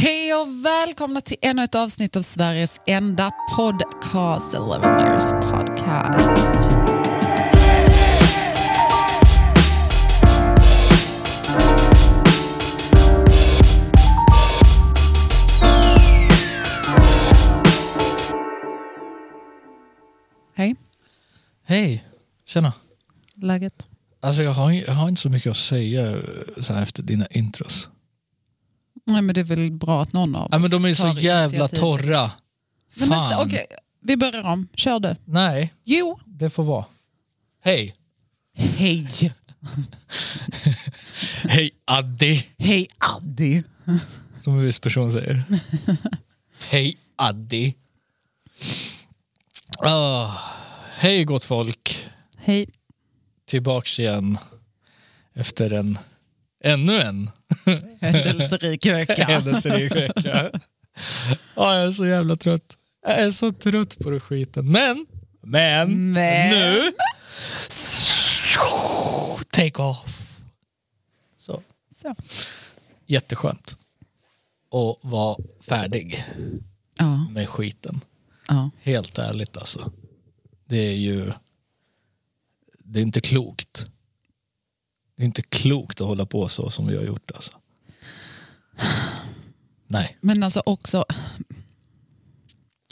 Hej och välkomna till ännu ett avsnitt av Sveriges enda podcast, Eleven Years Podcast. Hej, Hej, tjena. läget? Alltså jag har, jag har inte så mycket att säga eh, så här efter dina intros. Nej, men det är väl bra att någon av Ja, men oss de är så jävla initiativ. torra. Nej, men, Fan. Okej, vi börjar om. Kör du. Nej, Jo. det får vara. Hej. Hej. Hej Addi, Hej Addi. som en viss person säger. Hej Addi. Ah, hej gott folk. Hej. Tillbaks igen efter en, ännu en Händelserik vecka. händelserik vecka. Ja, jag är så jävla trött. Jag är så trött på den skiten. Men, men, Men. nu... Take off. Så, Så. jätteskönt att vara färdig Ja, med skiten. ja. Helt ärligt alltså. Det är ju... Det är inte klokt. Det är inte klokt att hålla på så som vi har gjort alltså. Nej, Men alltså också,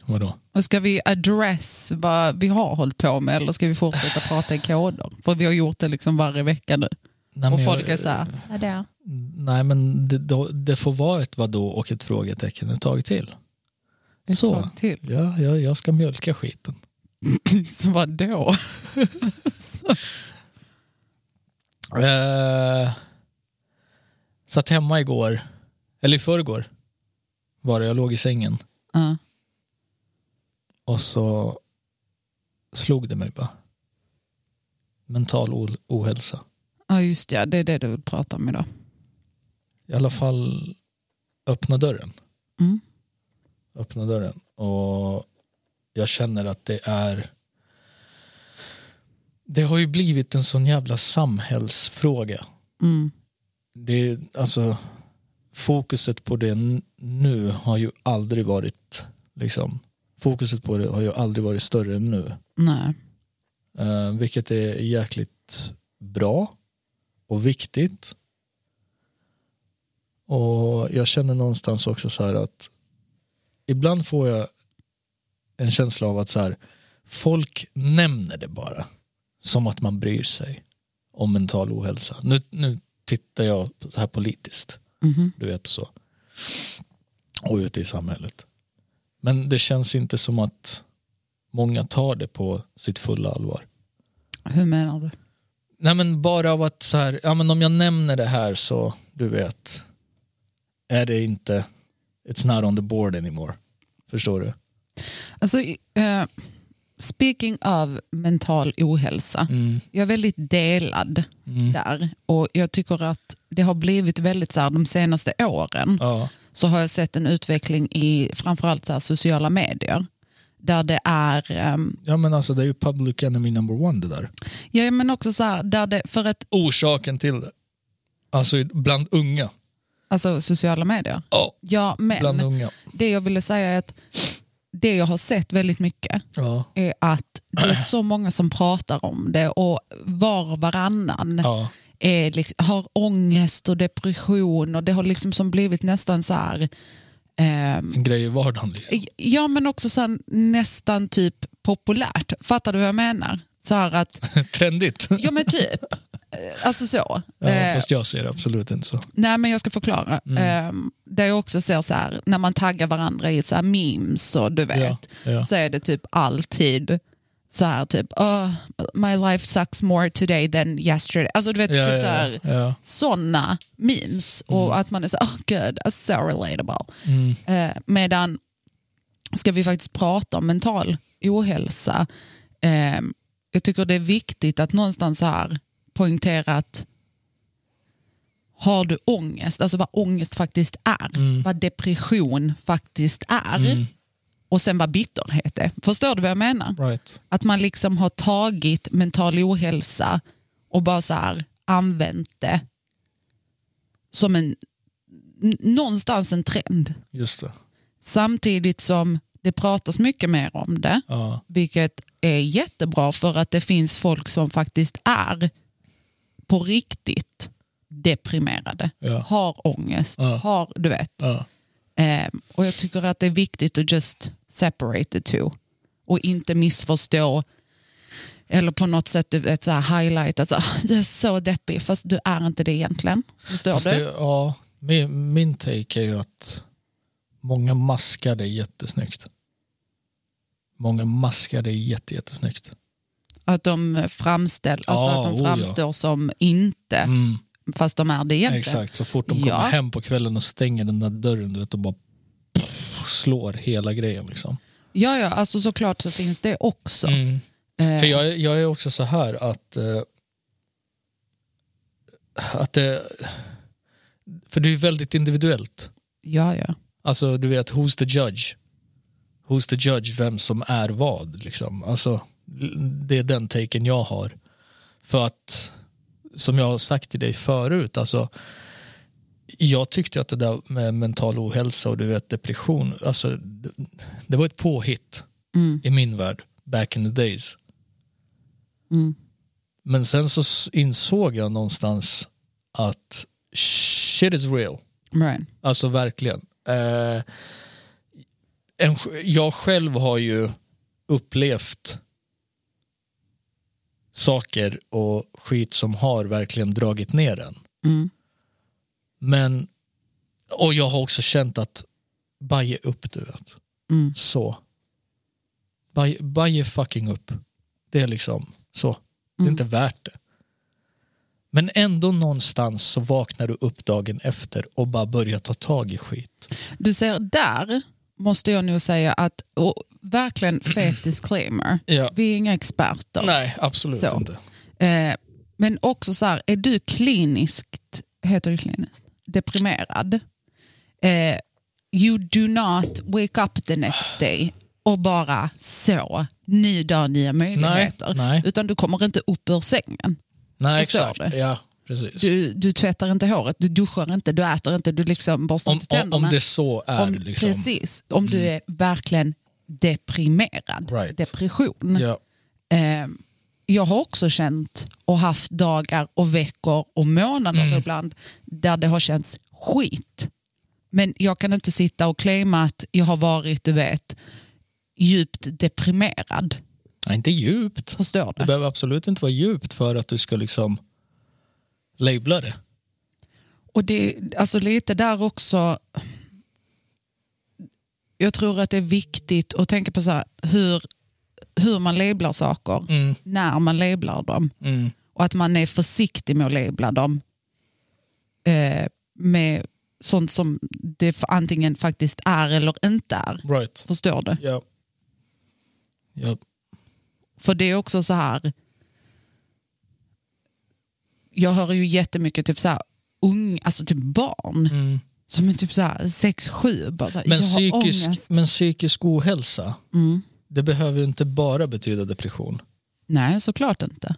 vadå? ska vi address vad vi har hållit på med eller ska vi fortsätta prata i koder? För vi har gjort det liksom varje vecka nu. Nej, Och folk jag- är så här, är. Nej, men det, då, det får vara ett vadå och ett frågetecken ett tag till. Ett så. tag till. Ja, jag, jag ska mjölka skiten. Så vadå? Eh, satt hemma igår, eller i förrgår var det, jag låg i sängen Ja. och så slog det mig bara. Mental o- ohälsa. ja, just ja, det är det du vill prata om idag. I alla fall öppna dörren. Mm. Öppna dörren. Och jag känner att det är det har ju blivit en sån jävla samhällsfråga. Mm. Det är, alltså, fokuset på det nu har ju aldrig varit liksom, fokuset på det har ju aldrig varit större än nu. Nej. Eh, vilket är jäkligt bra och viktigt. Och jag känner någonstans också så här att ibland får jag en känsla av att så här, folk nämner det bara som att man bryr sig om mental ohälsa. Nu, nu tittar jag så här politiskt, Mhm. du vet så. Och ute i samhället. Men det känns inte som att många tar det på sitt fulla allvar. Hur menar du? Nej men bara av att så här, ja men om jag nämner det här så, du vet, är det inte, it's not on the board anymore. Förstår du? Alltså, eh, speaking of mental ohälsa, Mm. jag är väldigt delad där och jag tycker att det har blivit väldigt så här de senaste åren Ja, så har jag sett en utveckling i framförallt så här sociala medier där det är, ehm, ja men alltså det är ju public enemy number one det där. ja men också så här, där det, för att, Orsaken till det. Alltså bland unga. alltså sociala medier. Ja, Ja bland men unga. det jag ville säga är att det jag har sett väldigt mycket Ja, är att det är så många som pratar om det och var och varannan ja, är, har ångest och depression och det har liksom som blivit nästan så här ehm, en grej i vardagen. Liksom. Ja men också så här, nästan typ populärt. Fattar du vad jag menar? Så att, Trendigt. ja men typ. Eh, Alltså så. Ja, Eh, fast jag ser det absolut inte så. nej men jag ska förklara. Mm. Eh, där jag också ser så här, när man taggar varandra i så här memes och du vet. Ja, ja. Så är det typ alltid så här typ, oh, my life sucks more today than yesterday. Alltså du vet, Ja, typ så här, sådana memes och att man är så oh good, that's so relatable. Mm. Eh, medan ska vi faktiskt prata om mental ohälsa, eh, jag tycker det är viktigt att någonstans så här poängtera att har du ångest, alltså vad ångest faktiskt är, vad depression faktiskt är och sen vad bitterhet är. Förstår du vad jag menar? Right. Att man liksom har tagit mental ohälsa och bara så här använt det som en någonstans en trend. Just det. Samtidigt som det pratas mycket mer om det, Ja. vilket är jättebra för att det finns folk som faktiskt är på riktigt deprimerade, Ja. har ångest, Ja. har, du vet. Ja. Eh, och jag tycker att det är viktigt att just separate the two och inte missförstå eller på något sätt du vet, så här, highlight att så, "Ah, du är så deppig fast du är inte det egentligen. Förstår Fast du? det, ja, min, min take är ju att många maskar det jättesnyggt. Många maskar det jätte, jättesnyggt. Att de framställ, alltså Ja, att de oh ja. framstår som inte Mm, fast de är det egentligen. exakt, så fort de Ja. kommer hem på kvällen och stänger den där dörren du vet, och bara pff, slår hela grejen. Liksom. Ja, ja, alltså såklart så finns det också. Mm. Eh, För jag, är- jag är också så här att, eh, att det, för det är väldigt individuellt. ja, ja. Alltså du vet, who's the judge? Who's the judge, vem som är vad liksom. Alltså, det är den taken jag har. För att, som jag har sagt till dig förut, alltså jag tyckte att det där med mental ohälsa och du vet depression, alltså det, var ett påhitt Mm, i min värld back in the days. mm, Men sen så insåg jag någonstans att shit is real. right. Alltså verkligen. Eh, en, jag själv har ju upplevt saker och skit som har verkligen dragit ner en. Mm, Men, och jag har också känt att bara ge upp du vet. mm, Så. Bara ge fucking upp. Det är liksom så. Det är Mm. inte värt det. Men ändå någonstans så vaknar du upp dagen efter och bara börjar ta tag i skit. Du ser, där måste jag nog säga att, och verkligen fet disclaimer, Ja. vi är inga experter. Nej, absolut Så. inte. Eh, men också så här, är du kliniskt, heter det kliniskt, deprimerad, eh, you do not wake up the next day och bara så, ny dag, nya möjligheter. nej. Utan du kommer inte upp ur sängen. Nej, exakt. Ja, precis. Du, du tvättar inte håret, du duschar inte, du äter inte, du liksom borstar om, inte tänderna. om det så är. Om- liksom. Mm. Precis, om du är verkligen deprimerad. Right. Depression. Ja. Eh, jag har också känt och haft dagar och veckor och månader Mm. ibland där det har känts skit. Men jag kan inte sitta och claima att jag har varit, du vet, djupt deprimerad. Nej, inte djupt. Förstår Det du? behöver absolut inte vara djupt för att du ska liksom labla det. Och det alltså lite där också. Jag tror att det är viktigt att tänka på så här, hur, hur man lablar saker, Mm, när man lablar dem. mm, Och att man är försiktig med att labla dem eh, med sånt som det antingen faktiskt är eller inte är. right. Förstår du? Ja. Ja. För det är också så här. Jag hör ju jättemycket typ så här, ung, alltså typ barn Mm. som är typ så här 6-7. Bara så här, Men, psykisk, ångest. men psykisk ohälsa, Mm. det behöver ju inte bara betyda depression. Nej, såklart inte.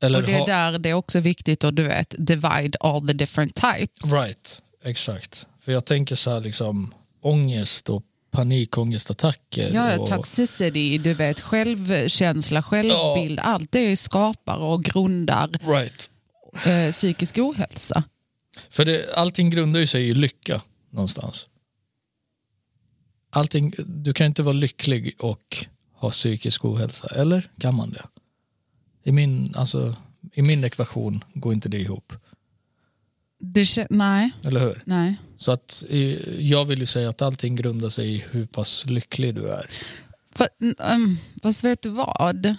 Eller och det är där det är också viktigt att du vet, divide all the different types. Right, exakt. För jag tänker så här liksom ångest och panikångestattacker. Ja, och, toxicity, du vet, självkänsla, självbild, allt det skapar och grundar Right. Eh, psykisk ohälsa. För det, allting grundar ju sig i lycka någonstans. Allting, du kan inte vara lycklig och ha psykisk ohälsa, eller kan man det? I min, alltså, i min ekvation går inte det ihop, Det, nej, eller hur? nej. Så att jag vill ju säga att allting grundar sig i hur pass lycklig du är. För, um, fast vet du vad?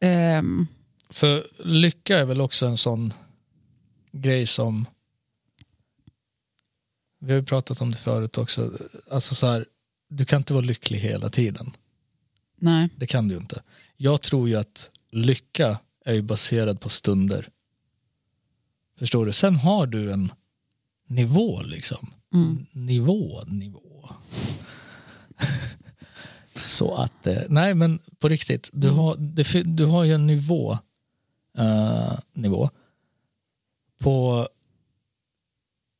Ehm, För lycka är väl också en sån grej som vi har ju pratat om det förut också. Alltså så här, du kan inte vara lycklig hela tiden. nej, Det kan du inte. Jag tror ju att lycka är ju baserad på stunder. Förstår du? Sen har du en nivå liksom. Mm. Nivå, nivå. Så att, eh, nej men på riktigt, du har, det fi- du har ju en nivå, eh, nivå på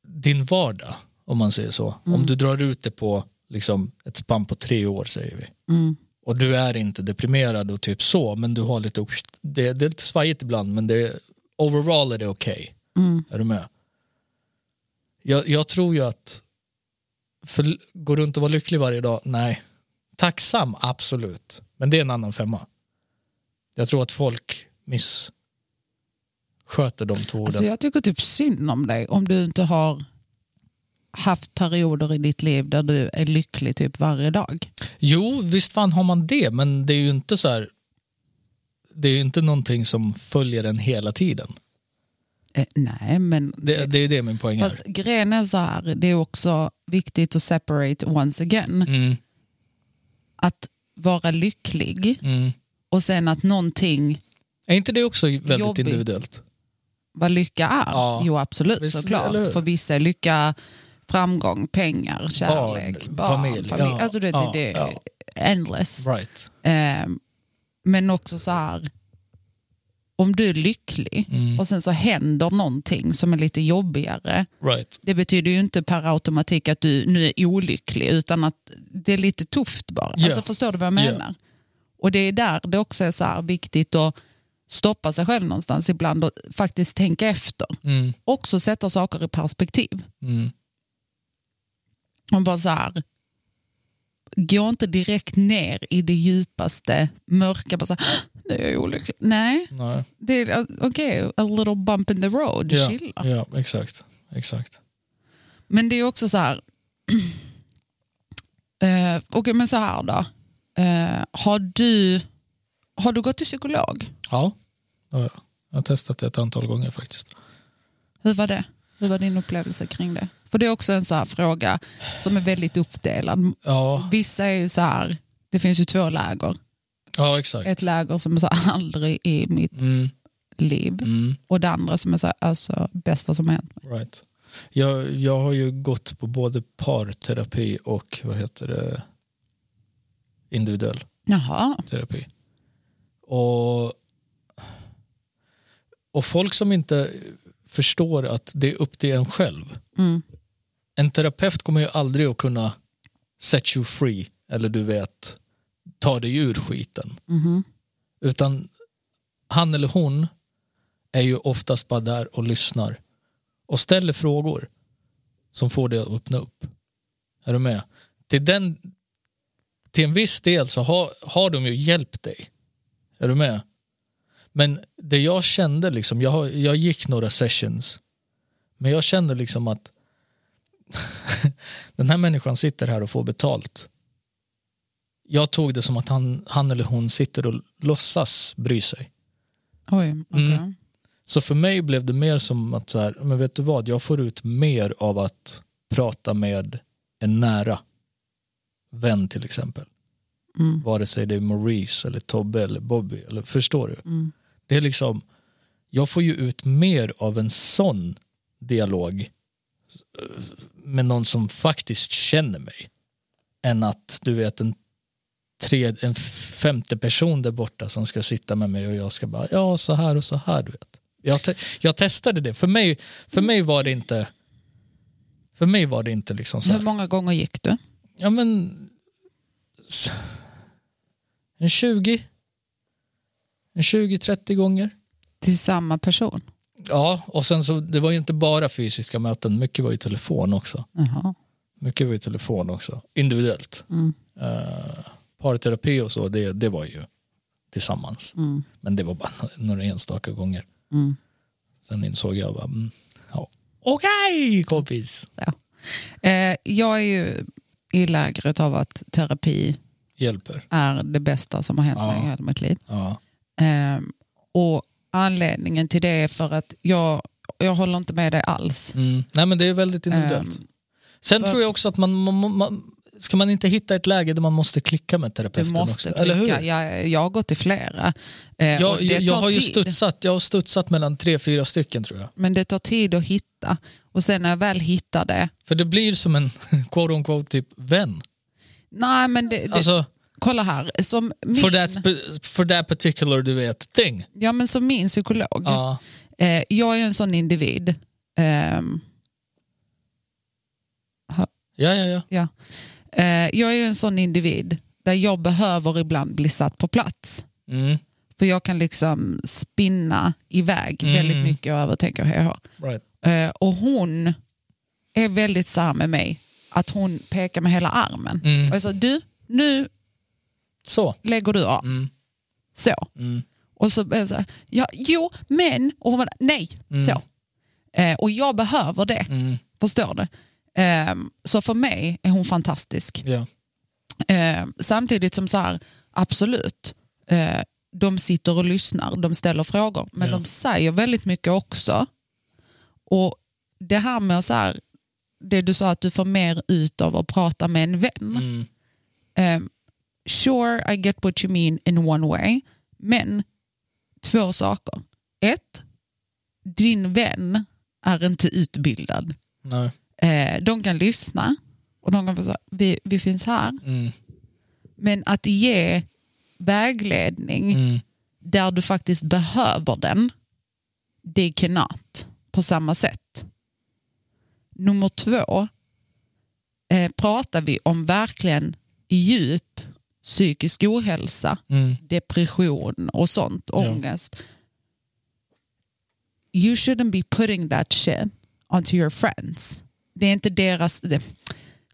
din vardag. Om man säger så. Om du drar ut det på liksom, ett spann på tre år säger vi. Mm. Och du är inte deprimerad och typ så, men du har lite, det, det är lite svajigt ibland, men det, overall är det okej. Mm. Är du med? Jag, jag tror ju att för, gå runt och vara lycklig varje dag, nej. Tacksam, absolut. Men det är en annan femma. Jag tror att folk missköter de två orden. Alltså jag tycker typ synd om dig om du inte har haft perioder i ditt liv där du är lycklig typ varje dag. Jo, visst fan har man det, men det är ju inte så här. Det är ju inte någonting som följer en hela tiden. Eh, nej, men Det, det är det min poäng fast är. grejen är så här, det är också viktigt att separate once again. Mm, Att vara lycklig mm. och sen att någonting, Är inte det också väldigt Jobbigt. individuellt? Vad lycka är. Ja. Jo absolut, Visst, såklart. För vissa är lycka framgång, pengar, kärlek, barn, familj. familj. Ja, Alltså det, ja, det, det är endless. Right. Eh, men också så här, om du är lycklig Mm. och sen så händer någonting som är lite jobbigare. right. Det betyder ju inte per automatik att du nu är olycklig utan att det är lite tufft bara. Ja. Alltså, förstår du vad jag Ja. menar? Och det är där det också är så här viktigt att stoppa sig själv någonstans ibland och faktiskt tänka efter. Mm, Också sätta saker i perspektiv. mm. Och bara så här, gå inte direkt ner i det djupaste mörka. Bara så här, nu är jag olycklig. Nej, Nej. det är okej, a little bump in the road, Ja, chilla. ja, exakt. exakt. Men det är också så här, eh, okej men så här då. Eh, har, du, har du gått till psykolog? Ja, ja, ja. jag har testat det ett antal gånger faktiskt. Hur var det? Hur var din upplevelse kring det? För det är också en så fråga som är väldigt uppdelad. Ja, Vissa är ju så här, det finns ju två läger. ja exakt. Ett läger som är så här, aldrig i mitt Mm, liv mm, och det andra som är så här, alltså, bästa som har hänt mig. right. jag, jag har ju gått på både parterapi och vad heter det, individuell Jaha, terapi. Och, och folk som inte förstår att det är upp till en själv. mm. En terapeut kommer ju aldrig att kunna set you free eller du vet ta dig ur skiten. mhm, Utan han eller hon är ju oftast bara där och lyssnar och ställer frågor som får dig att öppna upp. Är du med? Till, den, till en viss del så har, har de ju hjälpt dig. Är du med? Men det jag kände, liksom, jag, jag gick några sessions, men jag kände liksom att den här människan sitter här och får betalt. Jag tog det som att han, han eller hon sitter och låtsas bry sig. oj, okej. Mm. Så för mig blev det mer som att så här, men vet du vad, jag får ut mer av att prata med en nära vän till exempel. Mm. Vare sig det är Maurice eller Tobbe eller Bobby. Eller, förstår du? Mm. Det är liksom, jag får ju ut mer av en sån dialog eh, med någon som faktiskt känner mig. Än att du vet en, tre, en femte person där borta som ska sitta med mig och jag ska bara ja så här och så här du vet. Jag, te, jag testade det. För mig, för mig var det inte för mig var det inte liksom så Hur här. många gånger gick du? Ja men en 20 en 20-30 gånger. Till samma person? Ja, och sen så det var ju inte bara fysiska möten, mycket var ju telefon också. Jaha. Mycket var ju telefon också, individuellt. Mm. Uh, parterapi och så, det, det var ju tillsammans. Mm. Men det var bara några enstaka gånger. Mm. Sen insåg jag bara, mm, ja. okej kompis. Eh, jag är ju i lägret av att terapi Hjälper. är det bästa som har hänt Ja. mig i hela mitt liv. Ja. Ehm, och anledningen till det är för att jag, jag håller inte med dig alls. Mm. Nej men det är väldigt individuellt. Ehm, Sen för- tror jag också att man, man, man ska man inte hitta ett läge där man måste klicka med du terapeuten måste också? Eller hur? klicka. Jag, jag har gått till flera. Eh, Jag, jag, jag har ju tid. studsat, jag har studsat mellan tre, fyra stycken tror jag. Men det tar tid att hitta. Och sen när jag väl hittar det, För det blir som en quote on quote typ vän. nej men det, det, Alltså, kolla här. Som min, for, that, for that particular du vet, thing. ja, men som min psykolog, Ja. eh, jag är ju en sån individ. ehm, Ja, ja, ja. Ja. Eh, jag är ju en sån individ där jag behöver ibland bli satt på plats. Mm. För jag kan liksom spinna iväg Mm. väldigt mycket och övertänka hur jag har. Right. Eh, och hon är väldigt så med mig, att hon pekar med hela armen. Mm. Och jag sa, du, nu Så. lägger du av. Mm. Så. Mm. Och så är jag så här, ja, jo, men, och hon bara, nej, så. Eh, och jag behöver det, Mm. förstår du? Eh, så för mig är hon fantastisk. Ja. Eh, samtidigt som så här, absolut, eh, de sitter och lyssnar, de ställer frågor, men Ja. de säger väldigt mycket också. Och det här med så här, det du sa att du får mer ut av att prata med en vän. Mm. Sure, I get what you mean in one way, men två saker. Ett, din vän är inte utbildad. Nej. Eh, de kan lyssna och de kan få säga, vi, vi finns här. Mm. Men att ge vägledning Mm. där du faktiskt behöver den, they cannot på samma sätt. Nummer två, eh, pratar vi om verkligen djup psykisk ohälsa, Mm. depression och sånt, ångest. You shouldn't be putting that shit onto your friends. Det är inte deras, det,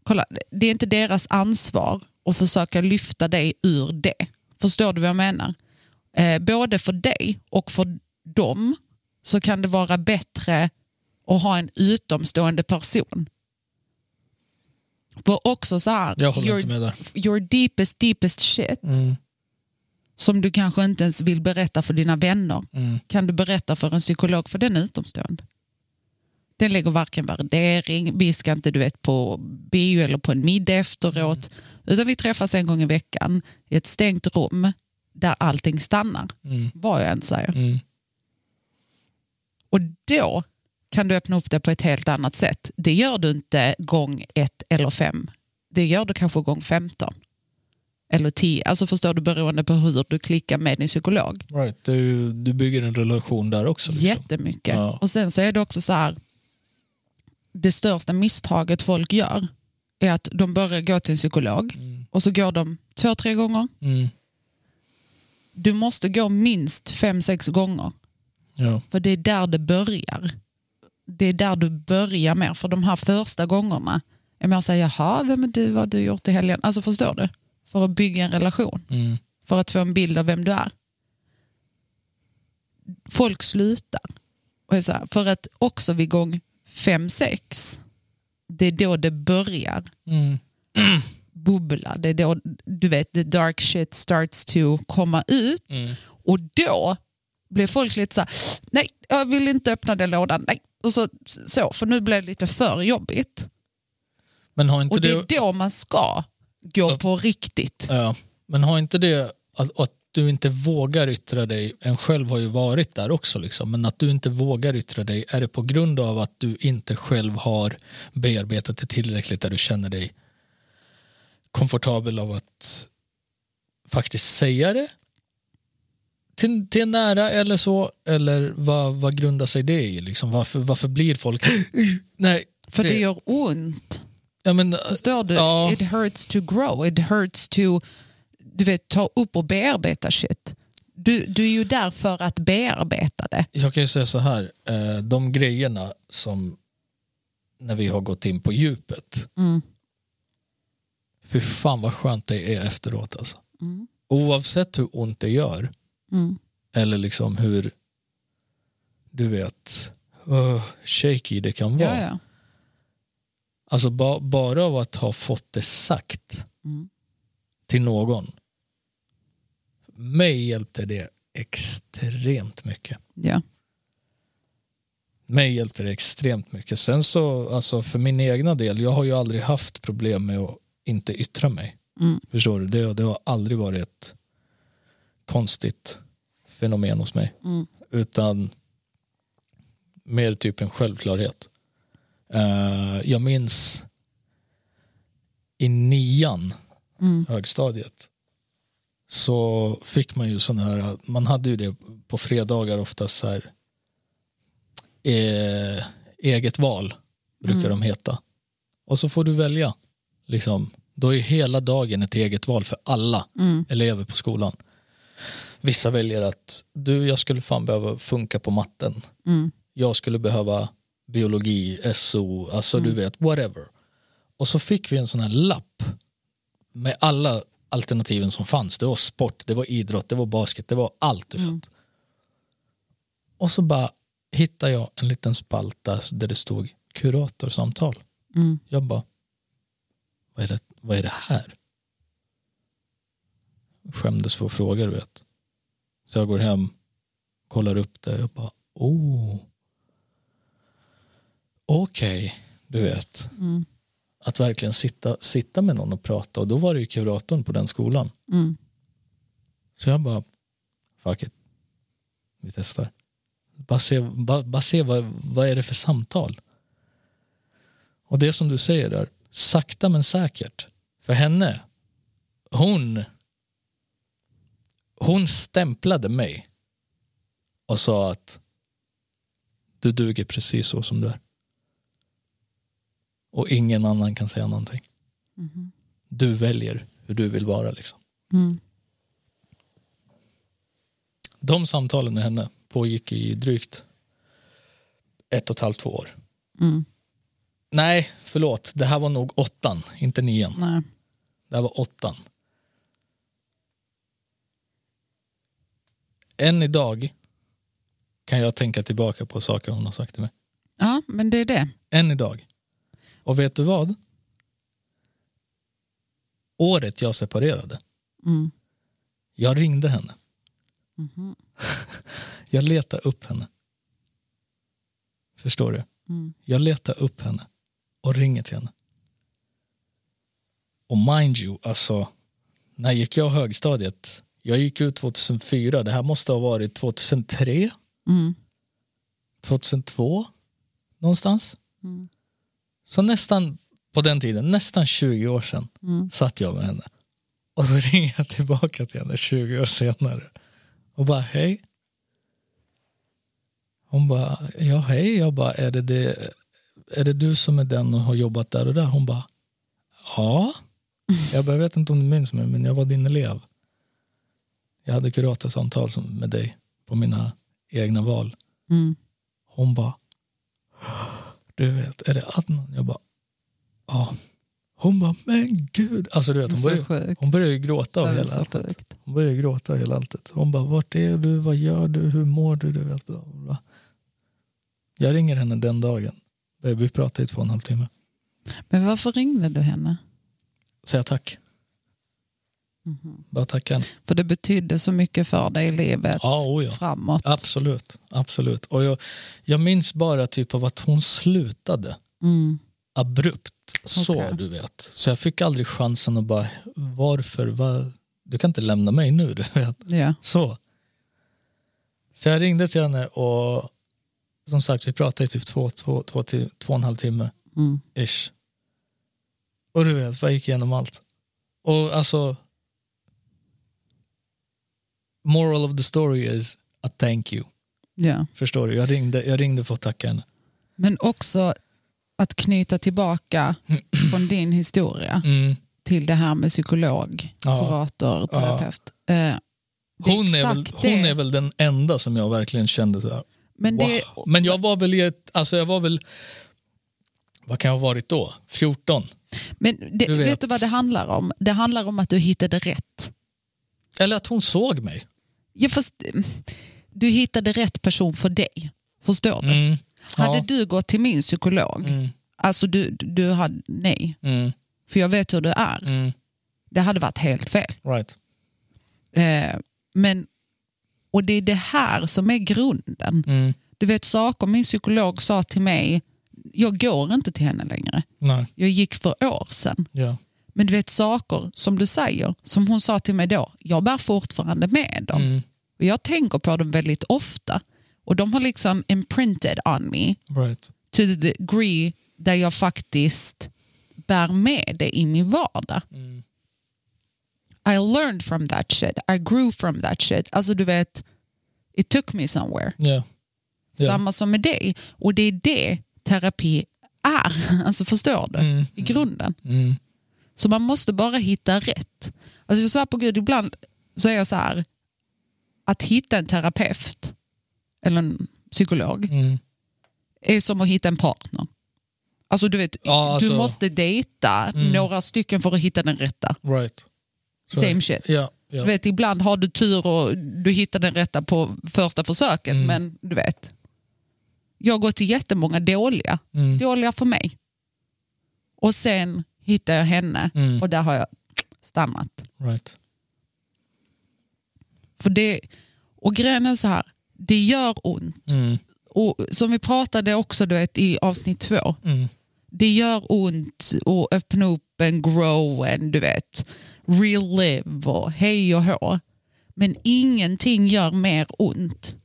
kolla, det är inte deras ansvar att försöka lyfta dig ur det. Förstår du vad jag menar? Eh, både för dig och för dem så kan det vara bättre att ha en utomstående person. För också så här, Jag håller your, inte med där. your deepest deepest shit Mm. som du kanske inte ens vill berätta för dina vänner Mm. kan du berätta för en psykolog för den är utomstående. Den lägger varken värdering, vi ska inte du vet, på bio eller på en middag efteråt, utan vi träffas en gång i veckan i ett stängt rum där allting stannar, Mm. vad jag än säger. Mm. Och då kan du öppna upp det på ett helt annat sätt. Det gör du inte gång ett eller fem. Det gör du kanske gång 15. Eller 10. Alltså förstår du beroende på hur du klickar med din psykolog. Right. Du, du bygger en relation där också. Liksom. Jättemycket. Ja. Och sen så är det också så här. Det största misstaget folk gör är att de börjar gå till en psykolog Mm. och så går de två, tre gånger. Mm. Du måste gå minst fem, sex gånger. Ja. För det är där det börjar. Det är där du börjar mer. För de här första gångerna är att säga, jaha, vem är du, vad har du gjort i helgen? Alltså förstår du? För att bygga en relation. Mm. För att få en bild av vem du är. Folk slutar. Och så här, för att också vid gång fem, sex, det är då det börjar Mm. bubbla. Det är då du vet, the dark shit starts to komma ut. Mm. Och då blir folk lite så här, nej, jag vill inte öppna den lådan. Nej. Och så, så, för nu blev det lite för jobbigt. Men har inte Och det det... är då man ska gå på riktigt. Ja. Men har inte det att, att du inte vågar yttra dig, en själv har ju varit där också, liksom, men att du inte vågar yttra dig, är det på grund av att du inte själv har bearbetat det tillräckligt där du känner dig komfortabel av att faktiskt säga det till, till nära eller så, eller vad, vad grundar sig det i? Liksom, varför, varför blir folk... Nej, För det, gör ont. ja, men, Förstår du? Ja. It hurts to grow. It hurts to du vet, ta upp och bearbeta shit. Du, du är ju där för att bearbeta det. Jag kan ju säga så här, eh, de grejerna som när vi har gått in på djupet, Mm. fy fan vad skönt det är efteråt alltså. Mm. Oavsett hur ont det gör, Mm. eller liksom hur, du vet, uh, shaky det kan vara. Ja, ja. Alltså ba, bara av att ha fått det sagt Mm. till någon, mig hjälpte det extremt mycket. ja. mig hjälpte det extremt mycket. Sen så, alltså för min egna del, jag har ju aldrig haft problem med att inte yttra mig. Mm. Förstår du? Det, det har aldrig varit konstigt fenomen hos mig. Mm. Utan mer typ en självklarhet. Eh, jag minns i nian, Mm. högstadiet, så fick man ju sån här, man hade ju det på fredagar oftast så här, eh, eget val brukar Mm. de heta. Och så får du välja. Liksom, då är hela dagen ett eget val för alla elever på skolan. Vissa väljer att du, jag skulle fan behöva funka på matten. Jag skulle behöva biologi, SO, alltså du vet, whatever. Och så fick vi en sån här lapp med alla alternativen som fanns. Det var sport, det var idrott, det var basket, det var allt du vet. Och så bara hittade jag en liten spalta där det stod kuratorsamtal. Mm. Jag bara, vad är det, vad är det här? Skämdes för att fråga, du vet. Så jag går hem, kollar upp det jag bara, oh. Okej, du vet. Mm. Att verkligen sitta, sitta med någon och prata och då var det ju kuratorn på den skolan. Mm. Så jag bara, fuck it. Vi testar. Bara se, bara, bara se vad, vad är det för samtal. Och det som du säger där, sakta men säkert. För henne, hon, hon stämplade mig och sa att du duger precis så som du är. Och ingen annan kan säga någonting. Du väljer hur du vill vara. Liksom. Mm. De samtalen med henne pågick i drygt ett och ett halvt, två år. Mm. Nej, förlåt. Det här var nog åttan, inte nian. Nej. Det här var åttan. Än idag kan jag tänka tillbaka på saker hon har sagt till mig. Ja, men det är det. Än idag. Och vet du vad? Året jag separerade, Mm. jag ringde henne. Mhm. Jag letade upp henne. Förstår du? Mm. Jag letar upp henne och ringer till henne. Och mind you, alltså, när gick jag högstadiet? Jag gick ut 2004, det här måste ha varit 2003, Mm. 2002 någonstans. Mm. Så nästan på den tiden, nästan 20 år sedan, Mm. satt jag med henne. Och så ringer jag tillbaka till henne 20 år senare och bara hej. Hon bara, ja hej. Jag bara, är det, det, är det du som är den och har jobbat där och där? Hon bara, ja. Jag, bara, jag vet inte om du minns mig, men jag var din elev. Jag hade kuratorsamtal som- med dig på mina egna val. Mm. Hon bara, du vet, är det Adnan? Jag bara, ja. Hon bara, men gud. Alltså du vet, hon började, hon började gråta av hela alltet. Hon började gråta av hela alltet. Hon bara, vart är du? Vad gör du? Hur mår du? du vet, bla, bla. Jag ringer henne den dagen. Vi pratade i två och en halv timme. Men varför ringde du henne? Säga tack. Bara tacka henne. För det betydde så mycket för dig i livet Ja, framåt. Absolut. absolut. Och jag, jag minns bara typ av att hon slutade Mm. abrupt. Så Okej. du vet. Så jag fick aldrig chansen att bara, varför? Va? Du kan inte lämna mig nu. Du vet. Ja. Så. Så jag ringde till henne och som sagt vi pratade i typ två, två, två, till, två och en halv timme. Mm. Ish. Och du vet, jag gick igenom allt. Och alltså moral of the story is a thank you. ja. Förstår du? Jag ringde, jag ringde för att tacka henne. Men också att knyta tillbaka från din historia Mm. till det här med psykolog, Ja. kurator, terapeut. Eh, det är Hon, är väl, hon är väl den enda som jag verkligen kände så här. Men Wow. det, Men jag var väl i ett, alltså jag var väl, vad kan jag ha varit då? 14? men det, Du vet. vet. du vad det handlar om? Det handlar om att du hittade rätt. Eller att hon såg mig. Ja, fast, eh, du hittade rätt person för dig. Förstår du? Mm. Hade Ja. du gått till min psykolog, Mm. alltså du, du hade, nej, Mm. för jag vet hur du är. Mm. Det hade varit helt fel. Right. Eh, men, och det är det här som är grunden. Mm. Du vet saker min psykolog sa till mig, jag går inte till henne längre. Nej. Jag gick för år sedan. Ja. Men du vet saker som du säger, som hon sa till mig då, jag bär fortfarande med dem. Mm. Och jag tänker på dem väldigt ofta. Och de har liksom imprinted on me Right. to the degree där jag faktiskt bär med det i min vardag. Mm. I learned from that shit. I grew from that shit. Alltså du vet, it took me somewhere. Ja. Ja. Samma som med dig. Och det är det terapi är. Alltså förstår du? Mm. I grunden. Mm. Så man måste bara hitta rätt. Alltså jag svär på gud, ibland så är jag så här, att hitta en terapeut eller en psykolog Mm. är som att hitta en partner. Alltså du vet, Ja, alltså- du måste dejta några stycken för att hitta den rätta. Right. Same shit. Ja. Du vet, ibland har du tur och du hittar den rätta på första försöket, Mm. men du vet. Jag har gått till jättemånga dåliga, Mm. dåliga för mig. Och sen hittar jag henne Mm. och där har jag stannat. Right. För det, och grejen är så här, det gör ont. Mm. Och som vi pratade också du vet, i avsnitt två, Mm. det gör ont att öppna upp en grow en, du vet, relive och hej och hå. Men ingenting gör mer ont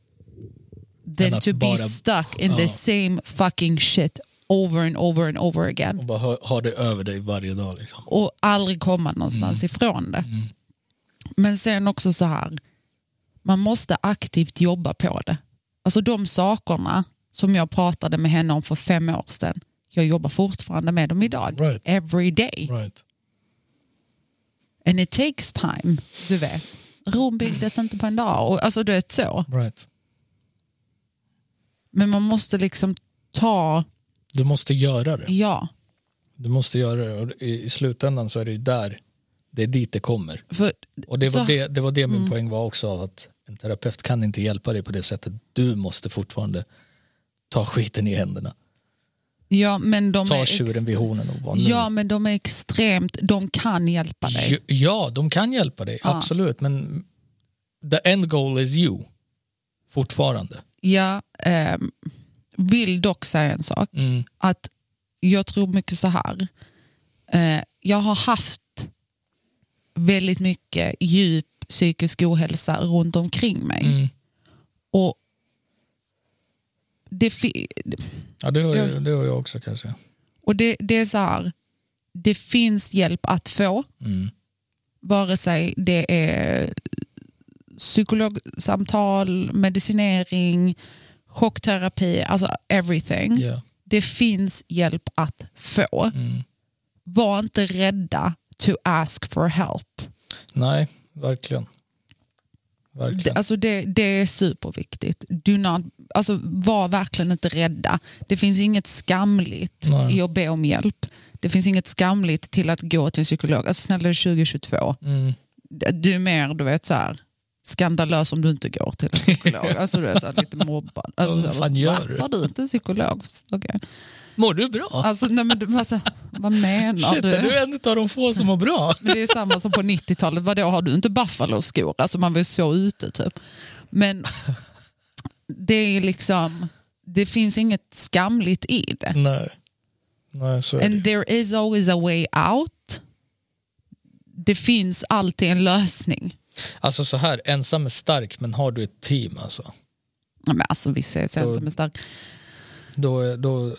than to be bara- stuck in Ja. the same fucking shit over and over and over again. Och bara ha, ha det över dig varje dag. Liksom. Och aldrig komma någonstans ifrån det. Men sen också så här, man måste aktivt jobba på det. Alltså de sakerna som jag pratade med henne om för fem år sedan, jag jobbar fortfarande med dem idag. Right. Every day. Right. And it takes time, du vet. Rom byggdes inte på en dag. Och, alltså du vet så. Right. Men man måste liksom ta, Du måste göra det. ja. Du måste göra det. Och i, I slutändan så är det ju där, det är dit det kommer. För, Och det var så- det, det, var det min poäng var också. Att en terapeut kan inte hjälpa dig på det sättet. Du måste fortfarande ta skiten i händerna. ja, men de Ta är tjuren vid hornen och vara nu. Ja, men de är extremt, de kan hjälpa dig. Ja, ja, de kan hjälpa dig. Ja. Absolut. Men the end goal is you. Fortfarande. Jag ehm, vill dock säga en sak. Mm. Att jag tror mycket så här. Eh, jag har haft väldigt mycket djup psykisk ohälsa runt omkring mig. Mm. Och det, Ja, det har, Ja. jag, det har jag också kan jag säga. och det, det är så här. Det finns hjälp att få. Mm. Vare sig det är psykologsamtal, medicinering, chockterapi, alltså everything. Ja. Det finns hjälp att få. Mm. Var inte rädda to ask for help. Nej, verkligen. Verkligen. Det, alltså det, det är superviktigt. Do not, alltså var verkligen inte rädda. Det finns inget skamligt Nej. i att be om hjälp. Det finns inget skamligt till att gå till en psykolog. Alltså snälla det är 2022. Mm. Du är mer du vet, så här, skandalös om du inte går till en psykolog. Alltså, du är så här, lite mobbad. Alltså, Vad fan gör du? Var du inte en psykolog? Okej. Mår du bra? Alltså, nej, men du, alltså, vad menar Shit, du? är du en av de få som mår bra? Men det är samma som på 90-talet. Vadå, har du inte Buffalo-skor? Alltså man var ju så ute typ. Men det är liksom, det finns inget skamligt i det. Nej. Nej, så är And det. there is always a way out. Det finns alltid en lösning. Alltså så här, ensam är stark men har du ett team alltså. Ja, Men alltså vissa är sen som är stark. Då, då,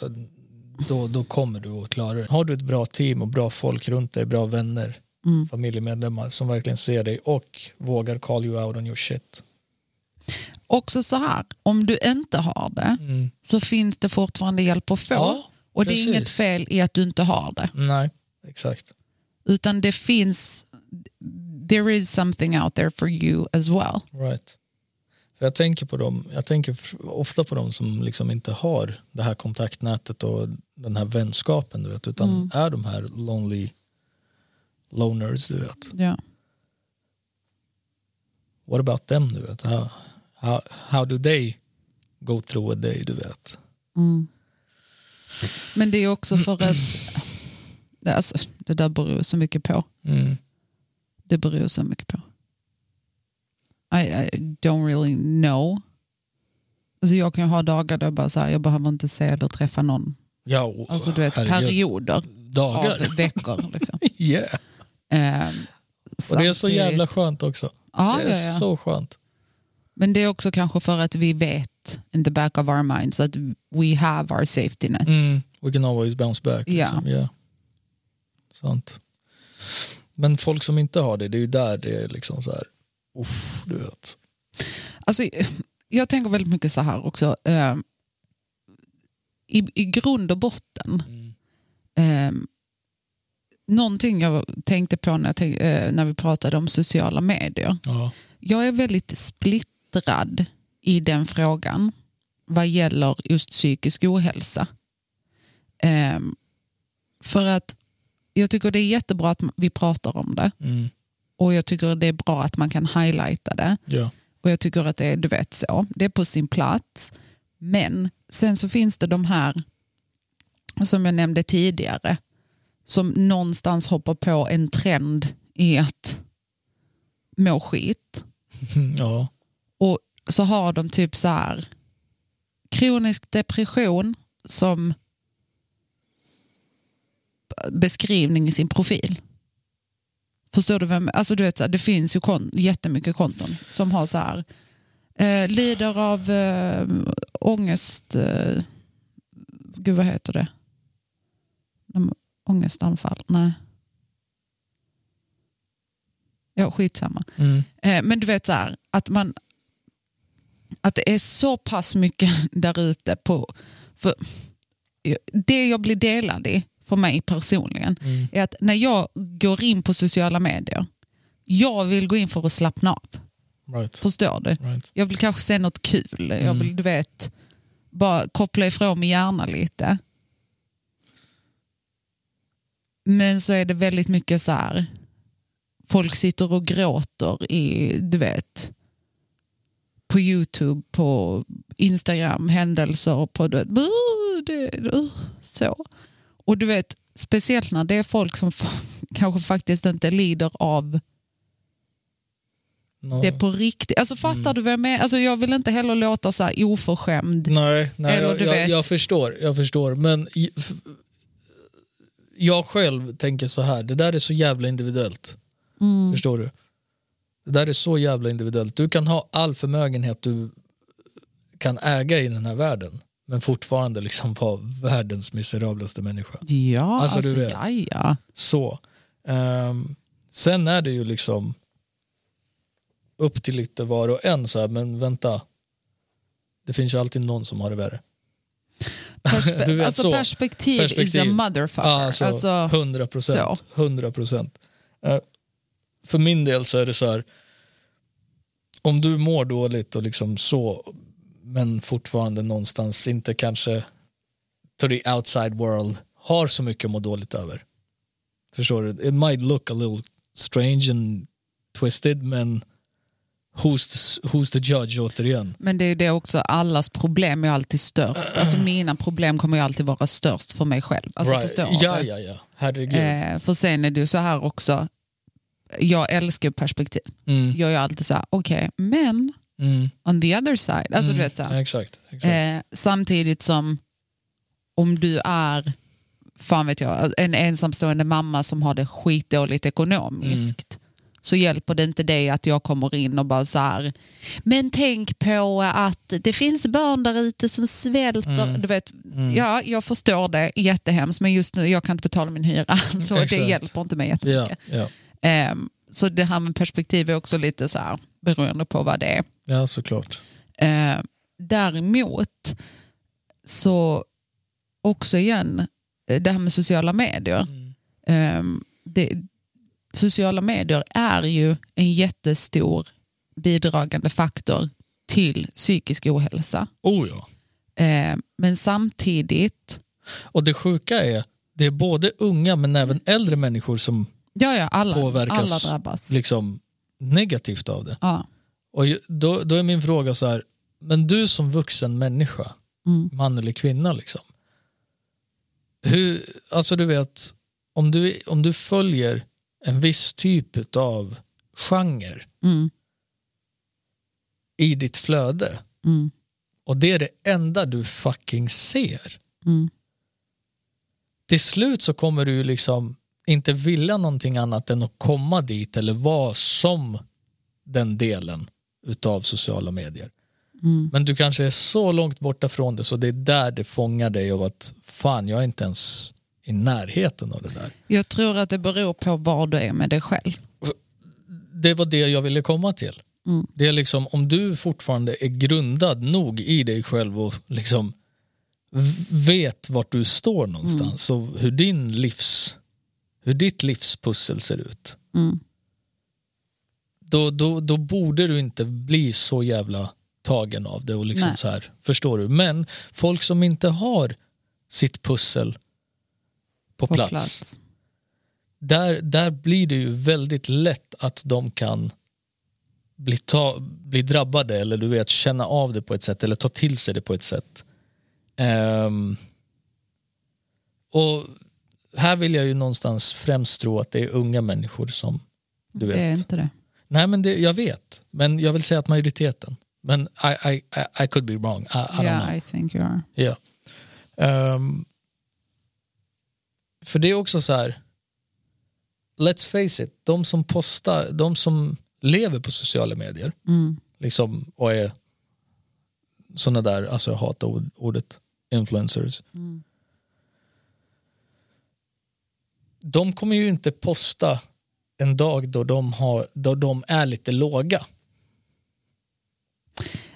då, då kommer du att klara det. Har du ett bra team och bra folk runt dig, bra vänner, Mm. familjemedlemmar som verkligen ser dig och vågar call you out on your shit. Också så här, om du inte har det så finns det fortfarande hjälp att få. Mm. Ja, och det är inget fel i att du inte har det. Nej, exakt. Utan det finns, there is something out there for you as well. Right. För jag tänker på dem, jag tänker ofta på dem som liksom inte har det här kontaktnätet och den här vänskapen du vet, utan Mm. är de här lonely loners du vet. Ja. What about them du vet? How, how, how do they go through a day du vet? Mm. Men det är också för att, alltså, det där beror så mycket på. Mm. Det beror så mycket på. I, I don't really know. Alltså jag kan ha dagar där jag bara så här, jag behöver inte se eller träffa någon. Ja, Alltså du vet herregud. perioder Dagar. av veckor. Liksom. Yeah. Ehm, Och det är så jävla skönt också. Ja, det är ja, ja. så skönt. Men det är också kanske för att vi vet in the back of our minds att we have our safety nets. Mm. We can always bounce back. Ja. Liksom. Yeah. Sant. Men folk som inte har det, det är ju där det är liksom så här, uff, du vet. Alltså, jag tänker väldigt mycket så här också. Eh, i, i grund och botten, eh, någonting jag tänkte på när, jag tänk, eh, när vi pratade om sociala medier. Ja. Jag är väldigt splittrad i den frågan vad gäller just psykisk ohälsa. Ehm, för att jag tycker det är jättebra att vi pratar om det Mm. och jag tycker det är bra att man kan highlighta det. Ja. Och jag tycker att det är, du vet så, det är på sin plats. Men sen så finns det de här, som jag nämnde tidigare, som någonstans hoppar på en trend i att må skit. ja. Och så har de typ så här kronisk depression som beskrivning i sin profil. Förstår du vem? Alltså du vet, så här, det finns ju kon- jättemycket konton som har så här eh, lider av eh, ångest, eh, gud vad heter det? De, ångestanfall? Nej. Ja, skitsamma. Mm. Eh, men du vet så här, att man att det är så pass mycket där ute på... För det jag blir delad i, för mig personligen, Mm. är att när jag går in på sociala medier, jag vill gå in för att slappna av. Right. Förstår du? Right. Jag vill kanske se något kul. Jag Mm. vill, du vet, bara koppla ifrån mig hjärnan lite. Men så är det väldigt mycket så här, folk sitter och gråter i, du vet, på Youtube, på Instagram, händelser på det, det, uh, så. Och du vet, speciellt när det är folk som kanske faktiskt inte lider av No. det är på riktigt. Alltså fattar du vad jag? Alltså jag vill inte heller låta så här oförskämd. Nej, nej Eller jag, jag, jag förstår. Jag förstår. Men jag själv tänker så här, det där är så jävla individuellt. Mm. Förstår du? Det där är så jävla individuellt. Du kan ha all förmögenhet du kan äga i den här världen men fortfarande liksom vara världens miserablaste människa. Ja, Alltså, alltså, du vet. ja, ja. Så. Ehm, sen är det ju liksom upp till lite var och en så här, men vänta. Det finns ju alltid någon som har det värre. Perspe- vet alltså så. perspektiv, is a Perspektiv. motherfucker. Alltså, alltså, 100 procent. så. 100 procent. Eh, för min del så är det så här. Om du mår dåligt och liksom så men fortfarande någonstans inte kanske to the outside world har så mycket att må dåligt över. Förstår du? It might look a little strange and twisted men who's the, who's the judge återigen? men det är ju det också, allas problem är alltid störst. Alltså mina problem kommer ju alltid vara störst för mig själv. Alltså Right. förstår ja, du? ja, ja. Herregud. Eh, för sen är det ju så här också, jag älskar perspektiv. Mm. Jag är ju alltid så här, okej, men Mm. on the other side. Alltså, du Mm. vet, så Ja, exakt. exakt. Eh, samtidigt som om du är fan vet jag, en ensamstående mamma som har det skitdåligt ekonomiskt så hjälper det inte dig att jag kommer in och bara så här, men tänk på att det finns barn där ute som svälter. Du vet, Ja, jag förstår det jättehemskt men just nu jag kan inte betala min hyra så det Exakt. hjälper inte mig jättemycket. ja. Ehm, så det här med perspektiv är också lite så här beroende på vad det är. Ja, såklart. Eh, däremot så också igen eh, det här med sociala medier. Eh, det, sociala medier är ju en jättestor bidragande faktor till psykisk ohälsa. Oh ja. Eh, men samtidigt, Och det sjuka är, det är både unga men även äldre människor som ja ja, alla, Påverkas. alla drabbas. liksom negativt av det. Ja. Och då, då är min fråga så här, men du som vuxen människa, Mm. man eller kvinna liksom. Hur, alltså du vet, om du, om du följer en viss typ av genre Mm. i ditt flöde Mm. och det är det enda du fucking ser. Mm. till slut så kommer du liksom inte vilja någonting annat än att komma dit eller vara som den delen utav sociala medier. Mm. Men du kanske är så långt borta från det så det är där det fångar dig av att fan jag är inte ens i närheten av det där. Jag tror att det beror på var du är med dig själv. Det var det jag ville komma till. Mm. Det är liksom om du fortfarande är grundad nog i dig själv och liksom vet vart du står någonstans och hur, din livs, hur ditt livspussel ser ut. Mm. Då, då, då borde du inte bli så jävla tagen av det. Och liksom Nej. så här, förstår du? Men folk som inte har sitt pussel på, På plats, plats. Där, där blir det ju väldigt lätt att de kan bli, ta, bli drabbade eller du vet känna av det på ett sätt eller ta till sig det på ett sätt. Ehm, och här vill jag ju någonstans främst tro att det är unga människor som du vet. Det är inte det. Nej men det, jag vet, men jag vill säga att majoriteten. Men I, I, I, I could be wrong, I, I don't know. Yeah, I think you are. Ja. Ehm, för det är också så här, let's face it, de som postar, de som lever på sociala medier Mm. liksom, och är såna där, alltså jag hatar ord- ordet influencers. Mm. De kommer ju inte posta en dag då de, har, då de är lite låga.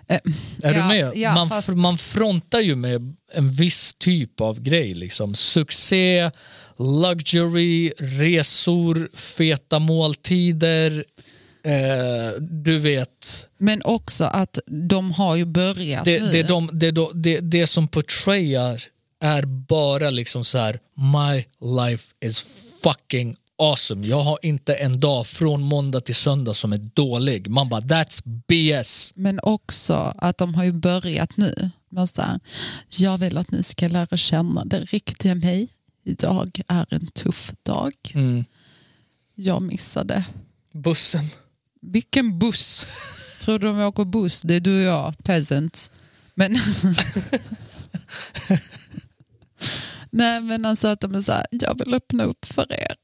Eh, Är ja, du med? ja, man, fast- man frontar ju med en viss typ av grej. Liksom. Succé, luxury, resor, feta måltider. Eh, du vet, Men också att de har ju börjat det, nu. det, de, det, de, det, det som portrayar är bara liksom så här: my life is fucking awesome. Jag har inte en dag från måndag till söndag som är dålig. Man bara that's BS. Men också att de har ju börjat nu. med så här, Jag vill att ni ska lära känna den riktiga mig. Idag är en tuff dag. Mm. Jag missade. Bussen. Vilken buss? Tror du de åker buss? Det är du och jag, peasants. Men... Nej men alltså att de är så här, jag vill öppna upp för er.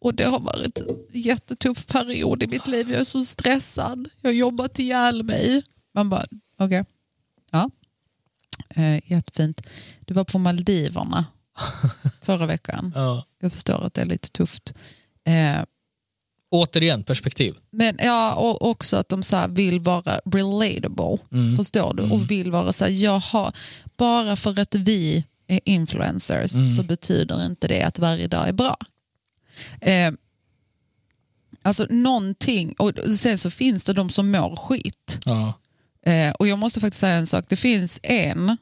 Och det har varit en jättetuff period i mitt liv. Jag är så stressad. Jag har jobbat ihjäl mig. Man bara, okej. Ja. Eh, jättefint. Du var på Maldiverna förra veckan. Ja. Jag förstår att det är lite tufft. Eh, Återigen, perspektiv. men ja, och också att de så här vill vara relatable. Mm. Förstår du? Och vill vara så här, jag har, bara för att vi är influencers Mm. så betyder inte det att varje dag är bra. Eh, alltså någonting, och sen så finns det de som mår skit. Ja. Eh, och jag måste faktiskt säga en sak, det finns en,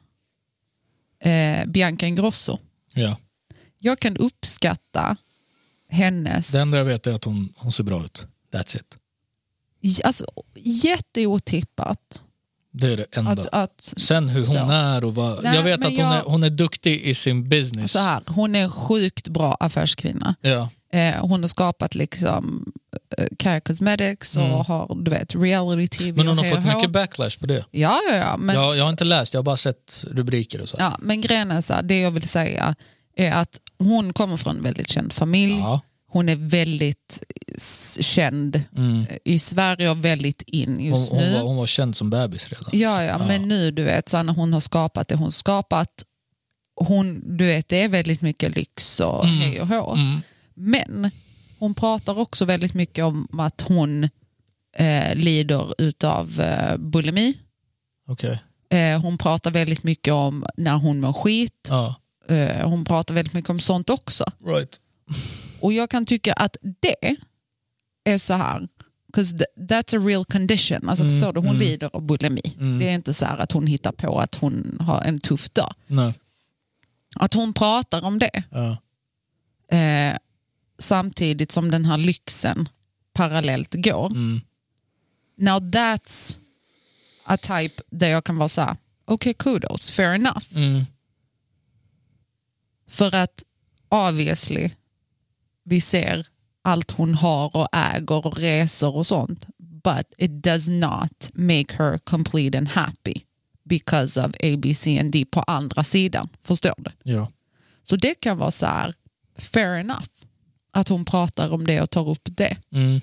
eh, Bianca Ingrosso. Ja. Jag kan uppskatta hennes... Det enda jag vet är att hon, hon ser bra ut. That's it. Alltså, jätteotippat. Det är det enda. Att, att, Sen hur hon Så. är och vad... Nej, jag vet att hon, jag- är, hon är duktig i sin business. så här, hon är en sjukt bra affärskvinna. Ja. Eh, hon har skapat liksom eh, Care Cosmetics och Mm. har du vet, reality tv Men hon har fått mycket backlash på det. Ja, ja, ja. Men, jag, jag har inte läst, jag har bara sett rubriker och så. ja, men grejen är så här, det jag vill säga är att hon kommer från en väldigt känd familj. Ja. Hon är väldigt känd Mm. i Sverige och väldigt in Hon, just hon, nu. var, hon var känd som bebis redan. Ja, ja, men nu du vet, så när hon har skapat det hon skapat, hon, du vet, det är väldigt mycket lyx och Mm. hej och hå. Mm. Men hon pratar också väldigt mycket om att hon eh, lider utav eh, bulimi. Okej. Eh, hon pratar väldigt mycket om när hon mår skit. Ja. Eh, hon pratar väldigt mycket om sånt också. Right. Och jag kan tycka att det är så här, that's a real condition. Alltså Mm, förstår du, hon mm. lider av bulimi. Mm. Det är inte så här att hon hittar på att hon har en tuff dag. Nej. Att hon pratar om det Ja. eh, samtidigt som den här lyxen parallellt går. Mm. Now that's a type där jag kan vara så här, okej kudos, fair enough. Mm. För att obviously vi ser allt hon har och äger och resor och sånt. But it does not make her complete and happy because of A, B, C and D på andra sidan. Förstår du? Ja. Så det kan vara så här, fair enough. Att hon pratar om det och tar upp det. Mm.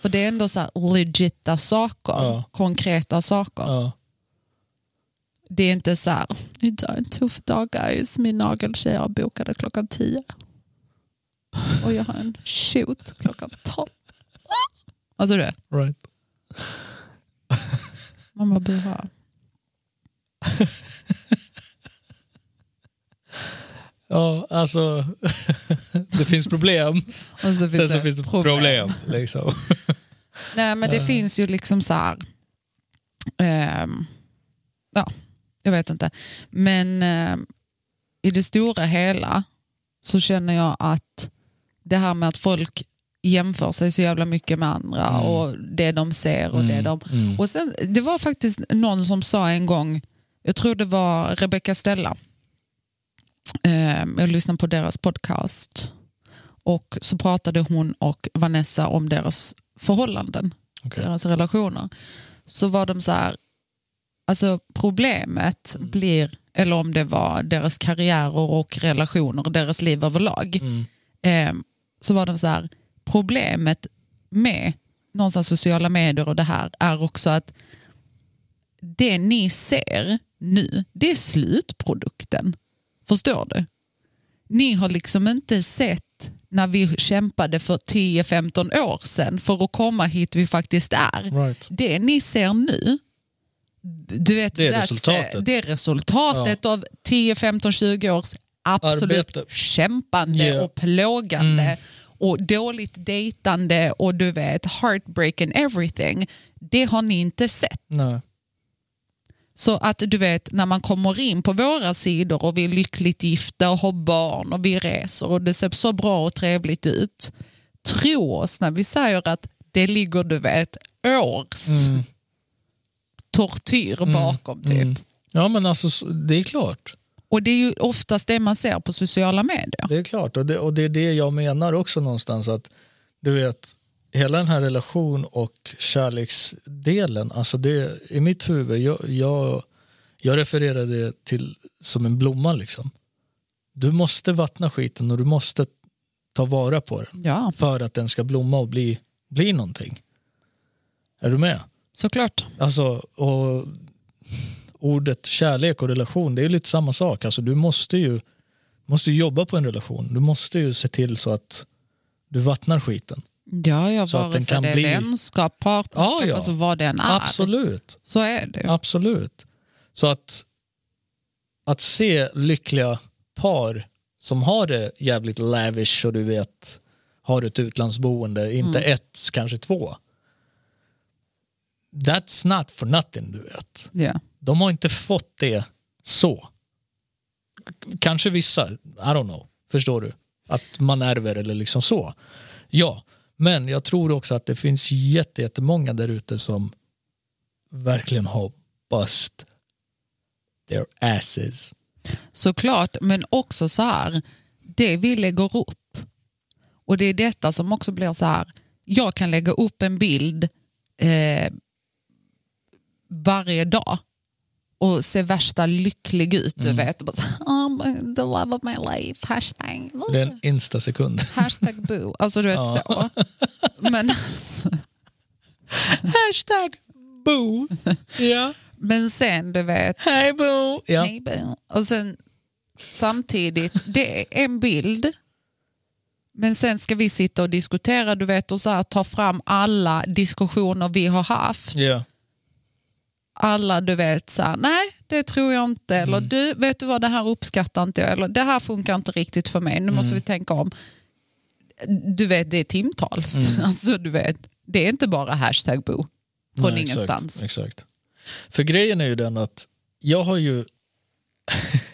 För det är ändå så här legitta saker, Ja. konkreta saker. Ja. Det är inte så här, idag är en tuff dag guys, min nageltjej har bokade klockan tio. Och jag har en shoot klockan tolv. Alltså det, Right. man bara här. Ja, alltså det finns problem. Och så finns Sen så det finns det problem. liksom. Nej, men det finns ju liksom så här... ehm, ja, jag vet inte. Men ehm, i det stora hela så känner jag att det här med att folk jämför sig så jävla mycket med andra och det de ser och det de... mm. Och sen, det var faktiskt någon som sa en gång, jag tror det var Rebecca Stella, jag lyssnade på deras podcast och så pratade hon och Vanessa om deras förhållanden, Okej. deras relationer. Så var de så här, alltså problemet blir, eller om det var deras karriärer och relationer och deras liv överlag, Mm. Ehm, så var de så här, problemet med någonstans sociala medier och det här är också att det ni ser nu, det är slutprodukten. Förstår du? Ni har liksom inte sett när vi kämpade för 10-15 år sedan för att komma hit vi faktiskt är. Right. Det ni ser nu, du vet, Det är that's- resultatet. Det är resultatet av 10, 15, 20 års absolut Arbete. kämpande Ja. och plågande och dåligt dejtande och du vet heartbreak and everything. Det har ni inte sett. Nej. Så att du vet, när man kommer in på våra sidor och vi är lyckligt gifta och har barn och vi reser och det ser så bra och trevligt ut. Tro oss när vi säger att det ligger du vet års tortyr bakom typ. Mm. Ja men alltså så- det är klart. Och det är ju oftast det man ser på sociala medier. Det är klart och det, och det är det jag menar också någonstans att du vet hela den här relation och kärleksdelen, alltså det i mitt huvud, jag, jag, jag refererar det till som en blomma liksom. Du måste vattna skiten och du måste ta vara på den Ja, för att den ska blomma och bli, bli någonting. Är du med? såklart. Alltså, och ordet kärlek och relation, det är lite samma sak. Alltså, du måste ju måste jobba på en relation. Du måste ju se till så att du vattnar skiten. Ja, ja Så att vare den sig kan det är bli- vänskap, partnerskap, Ja, ja. alltså vad det än är. Absolut. Så är det. Absolut. Så att, att se lyckliga par som har det jävligt lavish och du vet har ett utlandsboende, inte ett, kanske två. That's not for nothing, du vet. Ja. De har inte fått det så. Kanske vissa, I don't know. Förstår du? Att man ärver eller liksom så. Ja, men jag tror också att det finns jätte- jättemånga där ute som verkligen har bust their asses. Såklart, men också så här, det vi lägger upp. Och det är detta som också blir så här, jag kan lägga upp en bild eh, varje dag och se värsta lycklig ut, du vet. Och bara så, my- the love of my life, hashtag. Det är en instasekund. Hashtag boo. Alltså du vet så. Men, alltså, Hashtag boo. Ja. men sen du vet, Hej boo. Ja. Hej, boo. Och sen samtidigt, det är en bild. Men sen ska vi sitta och diskutera, du vet, och så här, ta fram alla diskussioner vi har haft. Ja. Alla, du vet, så här, nej, det tror jag inte. Eller du, vet du vad, det här uppskattar inte jag. Eller det här funkar inte riktigt för mig. Nu måste vi tänka om. Du vet, det är timtals. Alltså, du vet, det är inte bara hashtag bo från Nej, ingenstans. Exakt, exakt. För grejen är ju den att jag har ju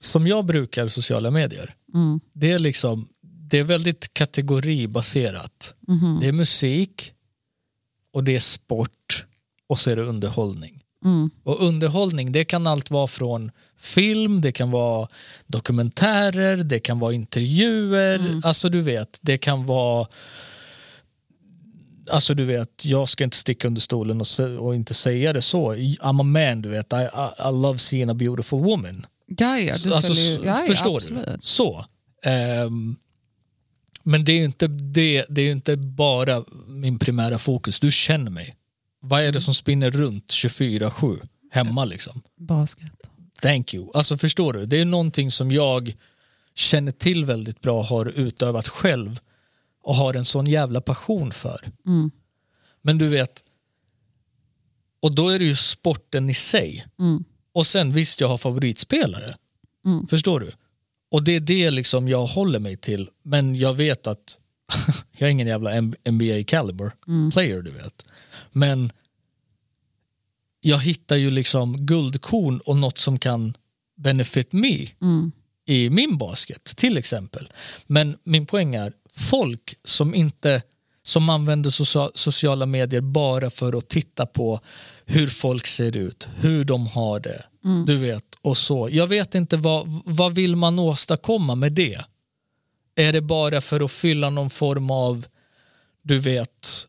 som jag brukar sociala medier. Mm. Det är liksom det är väldigt kategoribaserat. Mhm. Det är musik och det är sport och så är det underhållning. Mm. Och underhållning det kan allt vara från film, det kan vara dokumentärer, det kan vara intervjuer, alltså du vet, det kan vara Alltså du vet, jag ska inte sticka under stolen och, och inte säga det så. I'm a man, du vet. I, I, I love seeing a beautiful woman. Ja, ja, du alltså, ju- ja, förstår absolut. du? Så. Ehm, men det är ju inte, det, det är inte bara min primära fokus. Du känner mig. Vad är det som spinner runt 24-7 hemma liksom? Basket. Thank you. Alltså förstår du? Det är någonting som jag känner till väldigt bra, har utövat själv och har en sån jävla passion för. Mm. Men du vet, och då är det ju sporten i sig. Mm. Och sen visst, jag har favoritspelare. Förstår du? Och det är det liksom jag håller mig till. Men jag vet att jag är ingen jävla NBA caliber player, du vet. Men jag hittar ju liksom guldkorn och något som kan benefit me i min basket till exempel. Men min poäng är folk som inte som använder socia- sociala medier bara för att titta på hur folk ser ut, hur de har det, du vet, och så. Jag vet inte vad, vad vill man åstadkomma med det? Är det bara för att fylla någon form av, du vet,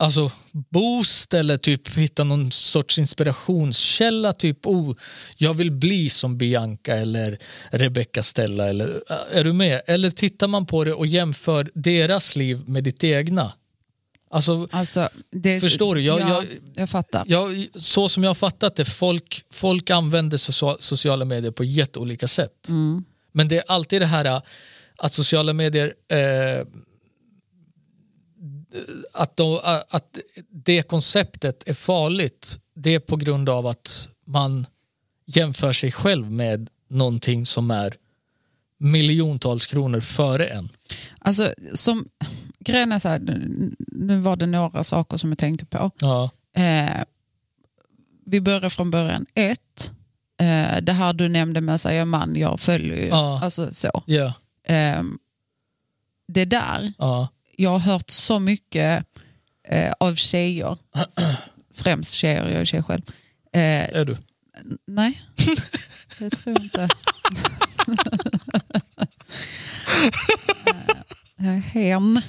alltså boost eller typ hitta någon sorts inspirationskälla. Typ, oh, jag vill bli som Bianca eller Rebecca Stella. Eller, är du med? Eller tittar man på det och jämför deras liv med ditt egna? Alltså, Alltså, det, Förstår du? Jag- ja, jag- jag fattar. jag, så som jag har fattat det, folk, folk använder socia- sociala medier på jätteolika sätt. Men det är alltid det här äh, att sociala medier eh, att, de, att det konceptet är farligt det är på grund av att man jämför sig själv med någonting som är miljontals kronor före en. Alltså, som, grejen är så här, nu var det några saker som jag tänkte på. Ja, Eh, vi börjar från början. Ett, eh, det här du nämnde med att säga man, jag följer ju. Ja. Alltså så. ja, Eh, det där, ja. Jag har hört så mycket eh, av tjejer, främst tjejer, jag är tjej själv. Eh, Är du? nej, det tror jag inte. Eh, jag är hen.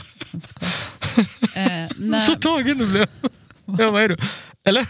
Eh, Så tagen du blev. Ja, vad är du? Eller?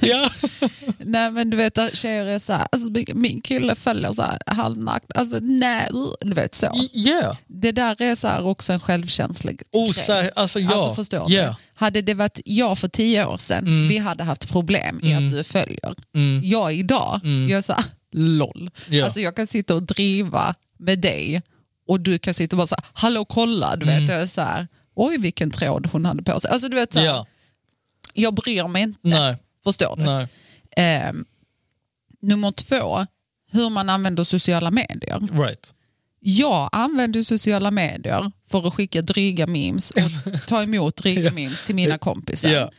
Ja. Nej men du vet tjejer är så här, alltså, min- kille följer så här halvnakt, alltså nej, du vet så. Yeah. Det där är så här också en självkänslig grej. Osä- alltså ja. Alltså förstår yeah. du? Hade det varit jag för tio år sedan, vi hade haft problem i att du följer. Jag idag, jag är så här, LOL. Ja. Alltså jag kan sitta och driva med dig och du kan sitta och bara så här, hallå kolla, du vet, jag är så här, oj vilken tråd hon hade på sig. Alltså du vet så här. Jag bryr mig inte. Nej. Förstår du? Nej. Eh, nummer två, hur man använder sociala medier. Right. Jag använder sociala medier för att skicka dryga memes och ta emot dryga memes till mina kompisar. Ja.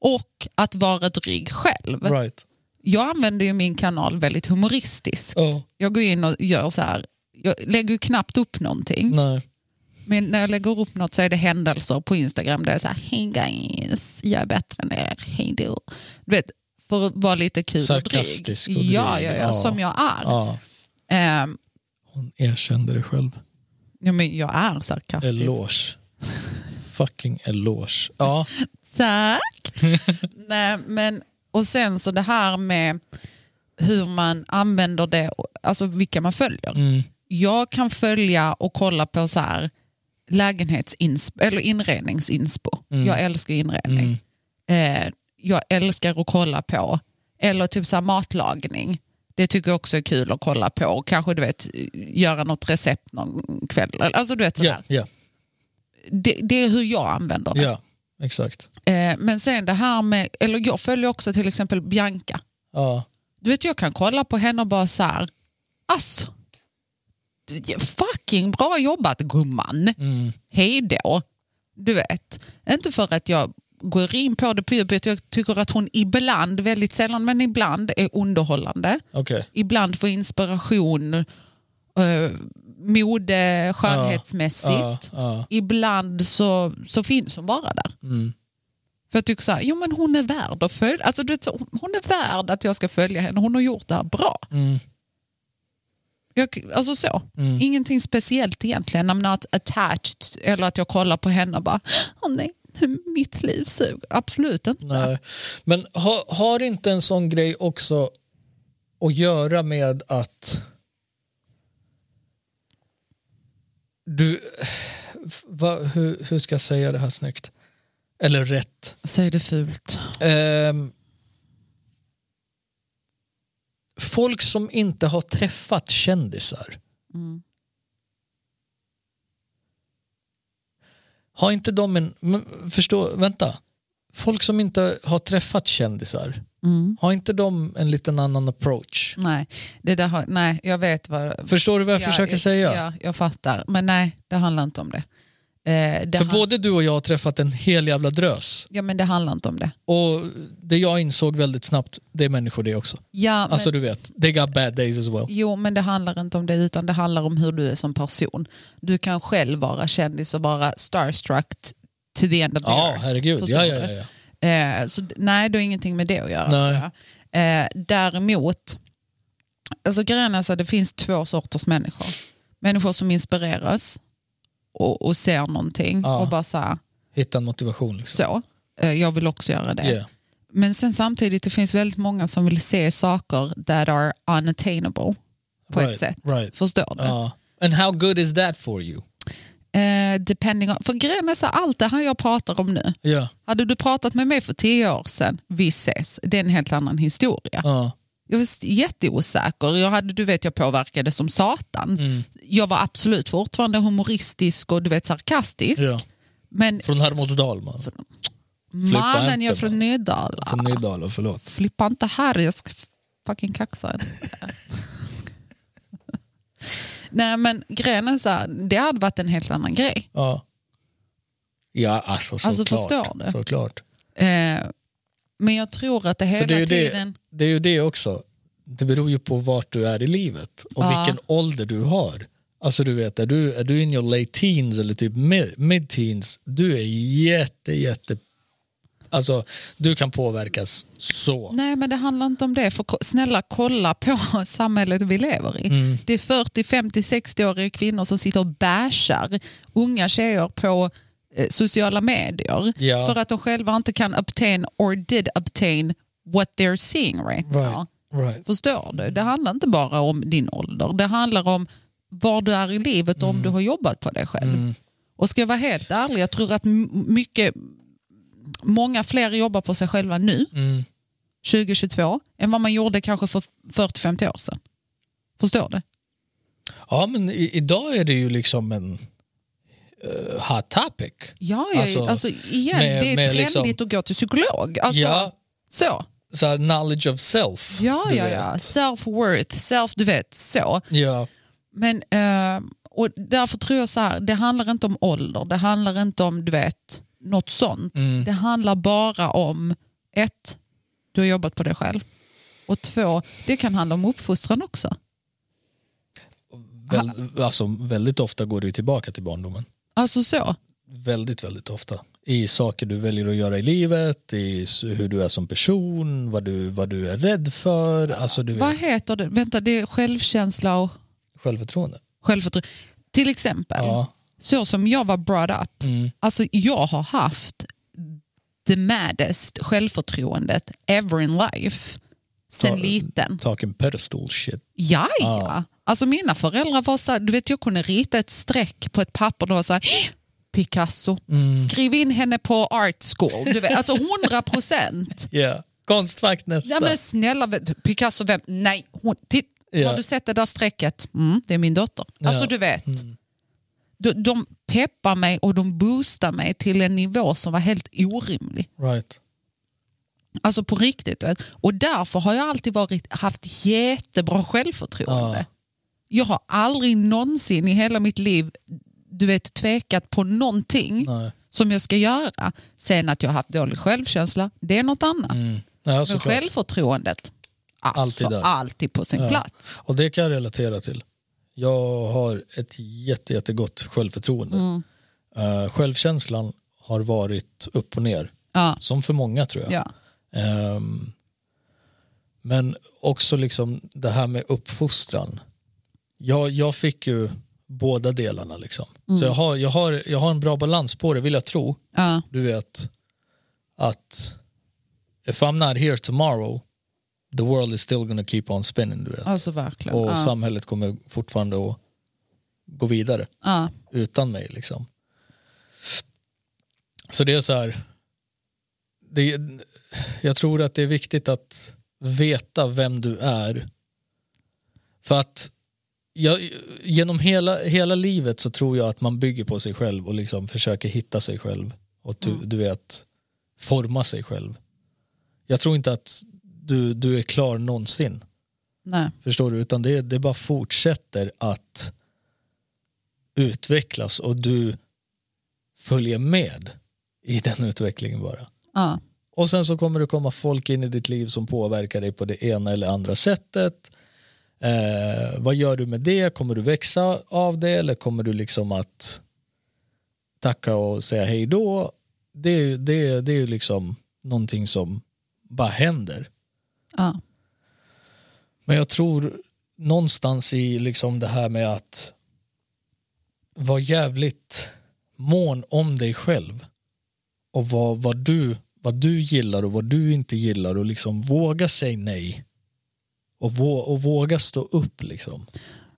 Och att vara dryg själv. Right. Jag använder ju min kanal väldigt humoristisk. Oh. Jag går in och gör så här, jag lägger knappt upp någonting. Nej. Men när jag lägger upp något så är det händelser på Instagram där jag säger hej guys, jag är bättre än er, hej då. Du vet, för att vara lite kul Sarkastisk och dryg, Ja, ja, ja, ja. som jag är. Ja. Ehm, Hon erkände det själv. ja, men jag är sarkastisk. Eloge. Fucking eloge. Ja. Tack. Nej, men, och sen så det här med hur man använder det, alltså vilka man följer. Mm. Jag kan följa och kolla på så här lägenhetsinspo, eller inredningsinspo. Mm. Jag älskar inredning. Eh, jag älskar att kolla på, eller typ så matlagning. Det tycker jag också är kul att kolla på. Och Kanske du vet, göra något recept någon kväll. Alltså du vet sådär. Ja, ja, Det, det är hur jag använder det. ja, exakt. Eh, men sen det här med, eller jag följer också till exempel Bianca. Ja. Du vet jag kan kolla på henne och bara så här, du- fucking bra jobbat gumman. Mm. Hej då. Du vet, inte för att jag går in på det på djupet, jag tycker att hon ibland, väldigt sällan men ibland är underhållande. Okej. Ibland får inspiration, eh, mode, skönhetsmässigt. Ja, ja. Ibland så, så finns hon bara där. Mm. För jag tycker så här, jo men hon är värd att följa. Alltså, du vet, hon är värd att jag ska följa henne. Hon har gjort det här bra. Mm. Jag, alltså så. Mm. Ingenting speciellt egentligen. I'm not attached. Eller att jag kollar på henne och bara, åh nej, mitt liv suger. Absolut inte. Nej. Men har, har inte en sån grej också att göra med att du, va, hur, hur ska jag säga det här snyggt? Eller rätt. Säg det fult. Ehm, folk som inte har träffat kändisar. Har inte de en... Förstå, vänta. folk som inte har träffat kändisar, Mm. har inte de en liten annan approach? Nej, det där har, nej, jag vet vad... Förstår du vad jag ja, försöker jag, säga? Ja, jag fattar. Men nej, det handlar inte om det. Eh, För både du och jag har träffat en hel jävla drös. Ja, men det handlar inte om det. Och det jag insåg väldigt snabbt, det är människor det också. Ja, men, Alltså du vet, they got bad days as well. Jo, men det handlar inte om det, utan det handlar om hur du är som person. Du kan själv vara kändis och vara starstruck to the end of the Ja, earth. herregud. Förstår Ja, ja, ja, ja. Eh, så, nej, det har ingenting med det att göra. Nej. Tror jag. Eh, däremot, alltså grejen är så att det finns två sorters människor. Människor som inspireras och, och ser någonting Ja. och bara så här, Hitta en motivation. Liksom. så. Eh, jag vill också göra det. Yeah. Men sen samtidigt, det finns väldigt många som vill se saker that are unattainable på ett Right, sätt. right. Förstår du? Ja. And how good is that for you? Eh, depending on, för grejen här, allt det här jag pratar om nu, Ja. hade du pratat med mig för tio år sedan, vi ses, det är en helt annan historia. Ja. Jag var jätteosäker, jag, hade, du vet, jag påverkade som satan. Mm. Jag var absolut fortfarande humoristisk och du vet sarkastisk. ja. Men Från Hermodsdal man. mannen, inte jag är från. Nydala. Från Nydala, förlåt. Flippa inte här, jag ska fucking kaxa. Nej men grejen är så här, det hade varit en helt annan grej. Ja. Ja, alltså såklart. Alltså, förstår du? Såklart. Eh, men jag tror att det hela För det tiden... det, det är ju det också. Det beror ju på vart du är i livet och Ja. vilken ålder du har. Alltså du vet, är du, är du in your late teens eller typ mid- mid-teens, du är jätte, jätte... Alltså, du kan påverkas så. Nej men det handlar inte om det. För snälla kolla på samhället vi lever i. Mm. Det är 40, 50, 60-åriga kvinnor som sitter och bashar unga tjejer på eh, sociala medier Ja. för att de själva inte kan obtain or did obtain what they're seeing right, now. Right. Förstår du? Det handlar inte bara om din ålder. Det handlar om var du är i livet och om du har jobbat på dig själv. Och ska jag vara helt ärlig, jag tror att mycket, många fler jobbar på sig själva nu, Mm. 2022, än vad man gjorde kanske för 40-50 år sedan. Förstår du? Ja, men i, idag är det ju liksom en eh, hot topic. Ja, ja Alltså, alltså, igen, med- det är trendigt liksom- att gå till psykolog. Alltså, Ja. Så. Så här, knowledge of self. Ja, ja, ja. Self-worth, self, du vet, så. ja. Men, eh, och därför tror jag så här, det handlar inte om ålder, det handlar inte om du vet, något sånt. Mm. Det handlar bara om ett, du har jobbat på dig själv. Och två, det kan handla om uppfostran också. Väl, alltså, väldigt ofta går det tillbaka till barndomen. Alltså så. Väldigt, väldigt ofta. I saker du väljer att göra i livet, i hur du är som person, vad du, vad du är rädd för. Alltså du Vad vet, heter det? Vänta, det är självkänsla och självförtroende. självförtroende. Till exempel, Ja. så som jag var brought up. Mm. Alltså jag har haft the maddest självförtroendet ever in life. Sen Ta- liten. Talking pedestal shit. Ja, ja. Alltså mina föräldrar var så här, du vet jag kunde rita ett streck på ett papper och var så här, Picasso, Mm. skriv in henne på art school. Du vet, alltså 100 procent. Yeah. Konstfack nästa. Ja, men snälla, Picasso, vem? Nej, hon, titt, Ja. har du sett det där strecket? Mm, det är min dotter. Alltså Ja. du vet. De, de peppar mig och de boostar mig till en nivå som var helt orimlig. Right. Alltså på riktigt. Vet. Och därför har jag alltid varit, haft jättebra självförtroende. Ja. Jag har aldrig någonsin i hela mitt liv du vet, tvekat på någonting Nej. som jag ska göra. Sen att jag har haft dålig självkänsla, det är något annat. Mm. Ja, Men självförtroendet, alltså Alltid alltid, där. på sin Ja. plats. Och det kan jag relatera till. Jag har ett jätte, jättegott självförtroende. Mm. Eh, självkänslan har varit upp och ner. Ja. Som för många tror jag. Ja. Ehm, men också liksom det här med uppfostran. Jag, jag fick ju båda delarna. Liksom. Mm. Så jag har, jag, har, jag har en bra balans på det vill jag tro. Ja. Du vet att if I'm not here tomorrow the world is still gonna keep on spinning. Du vet. Alltså verkligen. Och ja. samhället kommer fortfarande att gå vidare Ja. utan mig. Liksom. Så det är så här. Det, jag tror att det är viktigt att veta vem du är. För att jag, genom hela, hela livet så tror jag att man bygger på sig själv och liksom försöker hitta sig själv. Och du, du vet, forma sig själv. Jag tror inte att du, du är klar någonsin. Nej. Förstår du? Utan det, det bara fortsätter att utvecklas och du följer med i den utvecklingen bara. Ja. Och sen så kommer det komma folk in i ditt liv som påverkar dig på det ena eller andra sättet. Eh, vad gör du med det? Kommer du växa av det eller kommer du liksom att tacka och säga hej då? Det, det, det är ju liksom någonting som bara händer. Ja. Men jag tror någonstans i liksom det här med att vara jävligt mån om dig själv och vad, vad, du, vad du gillar och vad du inte gillar och liksom våga säga nej och, vå, och våga stå upp liksom.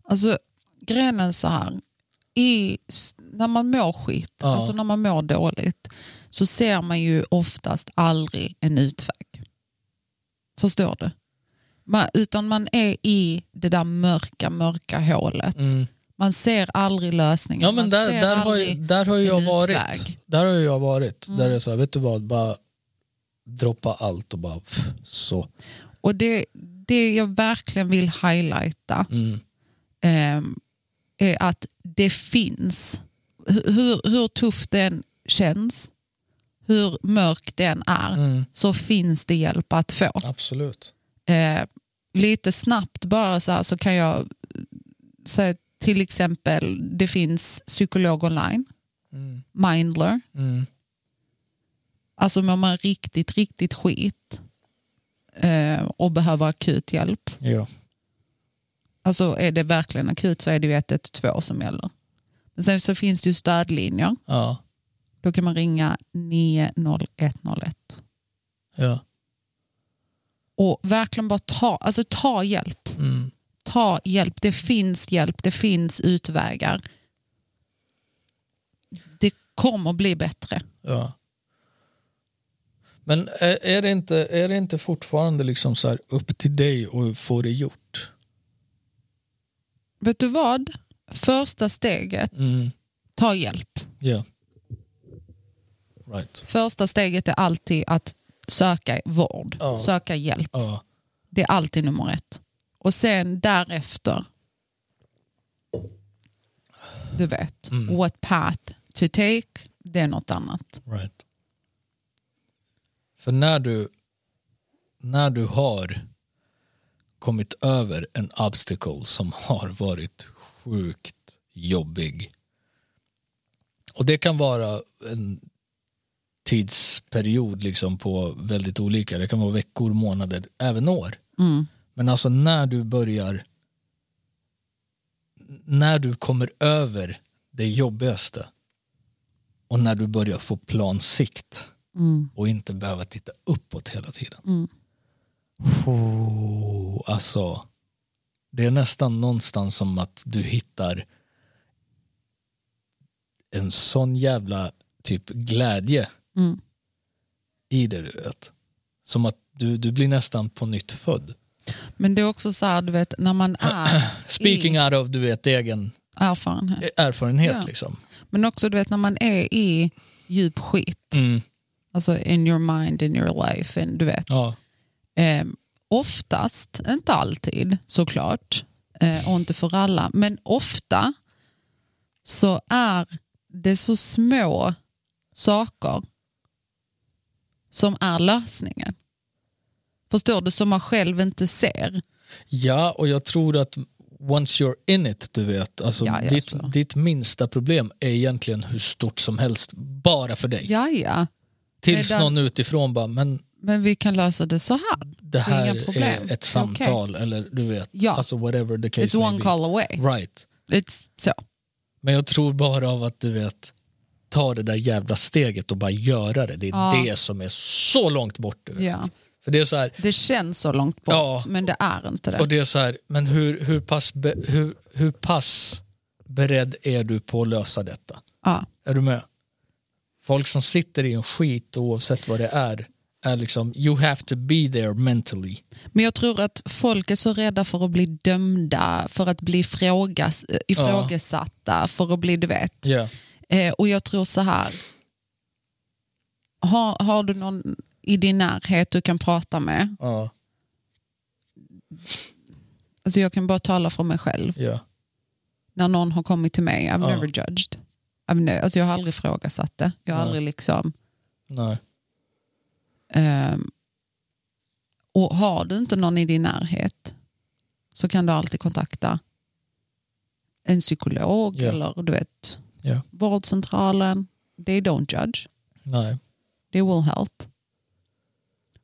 Alltså grejen är så här. I, när man mår skit, Ja. alltså när man mår dåligt, så ser man ju oftast aldrig en utväg. Förstår du? Man, utan man är i det där mörka, mörka hålet. Man ser aldrig lösningen. Ja men där, där, har, ju- där har jag varit. utväg. Där har jag varit. Där är det så här, vet du vad, bara droppa allt och bara pff, så. Och det, det jag verkligen vill highlighta Mm. ehm, är att det finns, hur- hur, tufft det än känns, hur mörkt det än är, Mm. så finns det hjälp att få. Absolut. Eh, lite snabbt bara så, här, så kan jag säga till exempel, det finns psykolog online, Mm. Mindler, Mm. alltså mår man riktigt, riktigt skit eh, och behöver akut hjälp, Ja. Alltså är det verkligen akut så är det ju 112 som gäller. Men sen så finns det ju stödlinjer. Ja. Då kan man ringa 90101. Ja. Och verkligen bara ta, alltså ta hjälp. Mm. Ta hjälp. Det finns hjälp, det finns utvägar. Det kommer bli bättre. Ja. Men är, det inte, är det inte fortfarande liksom så här upp till dig att få det gjort? Vet du vad? Första steget, Mm. ta hjälp. Ja. Right. Första steget är alltid att söka vård, Ja. söka hjälp. Ja. Det är alltid nummer ett. Och sen därefter, du vet, what path to take, det är något annat. Right. För när du, när du har kommit över en obstacle som har varit sjukt jobbig och det kan vara en tidsperiod liksom på väldigt olika, det kan vara veckor, månader, även år. Mm. Men alltså när du börjar när du kommer över det jobbigaste och när du börjar få plan sikt Mm. och inte behöva titta uppåt hela tiden. Mm. Oh, alltså, det är nästan någonstans som att du hittar en sån jävla typ glädje Mm. i det du vet. Som att du, du blir nästan på nytt född. Men det är också så här, du vet, när man är Speaking i out of du vet egen erfarenhet. erfarenhet Ja. liksom. Men också du vet, när man är i djup skit, Mm. Alltså in your mind, in your life, and, du vet. Ja. Eh, oftast, inte alltid såklart, eh, och inte för alla, men ofta så är det så små saker som är lösningen. Förstår du? Som man själv inte ser. ja, och jag tror att once you're in it, du vet, alltså Ja, ditt, ditt minsta problem är egentligen hur stort som helst, bara för dig. Ja, ja. Tills Medan- någon utifrån bara, men Men vi kan lösa det så här. det är här inga problem. är ett samtal eller du vet, Ja. alltså whatever the case It's one call away. Right. It's så. Men jag tror bara av att du vet ta det där jävla steget och bara göra det. Det är Ja. det som är så långt bort. Du vet. Ja. För det är så här, Det känns så långt bort, Ja. men det är inte det. och det är så här, men hur, hur, pass be, hur, hur pass beredd är du på att lösa detta? Ja. Är du med? Folk som sitter i en skit oavsett vad det är, är liksom, you have to be there mentally. Men jag tror att folk är så rädda för att bli dömda, för att bli frågas, ifrågasatta, för att bli, du vet. Yeah. Eh, och jag tror så här, har, har du någon i din närhet du kan prata med? Ja, Alltså jag kan bara tala för mig själv. ja. När någon har kommit till mig, I've Ja. never judged. Alltså jag har aldrig ifrågasatt det. Jag har Nej. aldrig liksom... Nej. ehm, och har du inte någon i din närhet så kan du alltid kontakta en psykolog Ja. eller du vet Ja. vårdcentralen. They don't judge. Nej. They will help.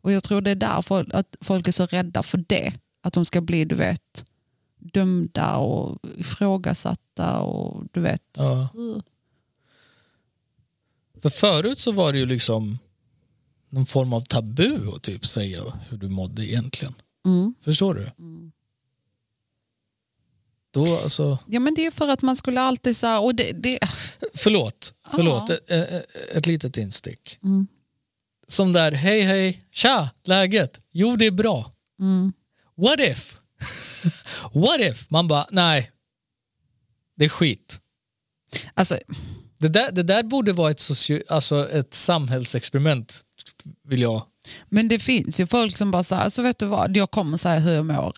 Och jag tror det är därför att folk är så rädda för det. Att de ska bli, du vet, dömda och ifrågasatta och du vet. Ja. För förut så var det ju liksom någon form av tabu att typ säga hur du mådde egentligen. Mm. Förstår du? Då alltså, Ja men det är för att man skulle alltid säga, och det, det, förlåt, förlåt, ett, ett litet instick. Mm. Som där, hej hej, tja, läget? Jo det är bra. mm. What if? What if? Man bara, nej, det är skit. Alltså, Det där, det där borde vara ett, socio, alltså ett samhällsexperiment, vill jag. men det finns ju folk som bara säger, så vet du vad, jag kommer säga hur jag mår.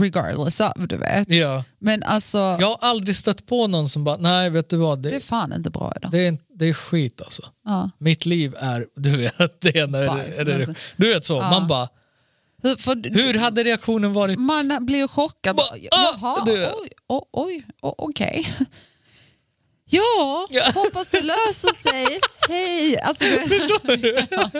Regardless of, du vet. Ja. Men alltså, Jag har aldrig stött på någon som bara, nej vet du vad, det är det, fan inte bra idag. det, är, det är skit alltså. Ja. Mitt liv är, du vet, det ena är det, nästan. Du vet så, Ja. man bara, Hur, för, hur hade reaktionen varit? Man blir chockad. Ba- Bara, ah, Jaha, du- oj, oj, oj, okej. Ja, Ja. hoppas det löser sig. Hej. Alltså, Förstår du? Ja,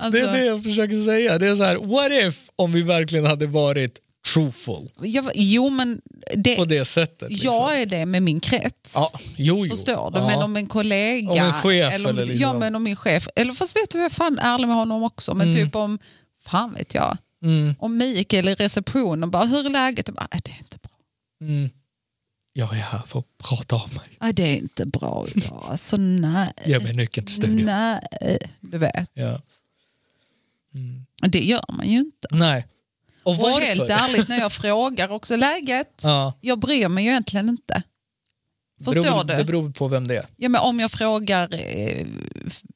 alltså, Det är det jag försöker säga. Det är så här, what if om vi verkligen hade varit truthful jag, jo, men det, på det sättet? Liksom. jag är det med min krets. ja, jo, jo. Förstår du? Ja. Men om en kollega... Om en chef eller, om, eller liksom- Ja, men om min chef. Eller fast vet du jag är fan ärlig med honom också. Men typ om, fan vet jag, Mm, om Mikael i receptionen bara, hur är läget? Jag bara, "Nej, det är inte bra. mm. Jag är här för att prata av mig. Nej, det är inte bra idag. Alltså nej. Ge mig nyckeln till studion. Nej, du vet. Ja. Det gör man ju inte. Nej. Och Och helt ärligt, när jag frågar också läget, Ja. jag bryr mig ju egentligen inte. Förstår beror, du? Det beror på vem det är. Ja, men om jag frågar eh,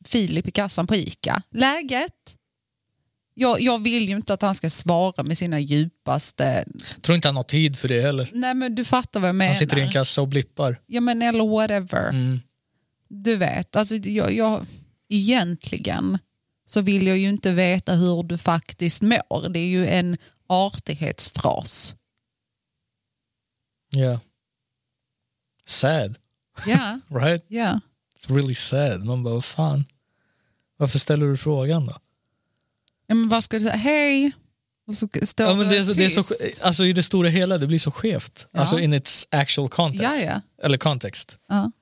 Filip i kassan på ICA, läget? Jag, jag vill ju inte att han ska svara med sina djupaste... Jag tror inte han har tid för det heller. Nej men du fattar vad jag menar. Han sitter i en kassa och blippar. Ja men eller whatever. Mm. Du vet, alltså jag, jag, egentligen så vill jag ju inte veta hur du faktiskt mår. Det är ju en artighetsfras. Yeah. Sad, Ja, right? ja. It's really sad. Man bara, vad fan? Varför ställer du frågan då? Ja men vad ska du säga? Hej! Och så står Ja, men det, är det är så, alltså, I det stora hela, det blir så skevt. Ja. Alltså in its actual context. Ja, ja. Eller kontext. Ja.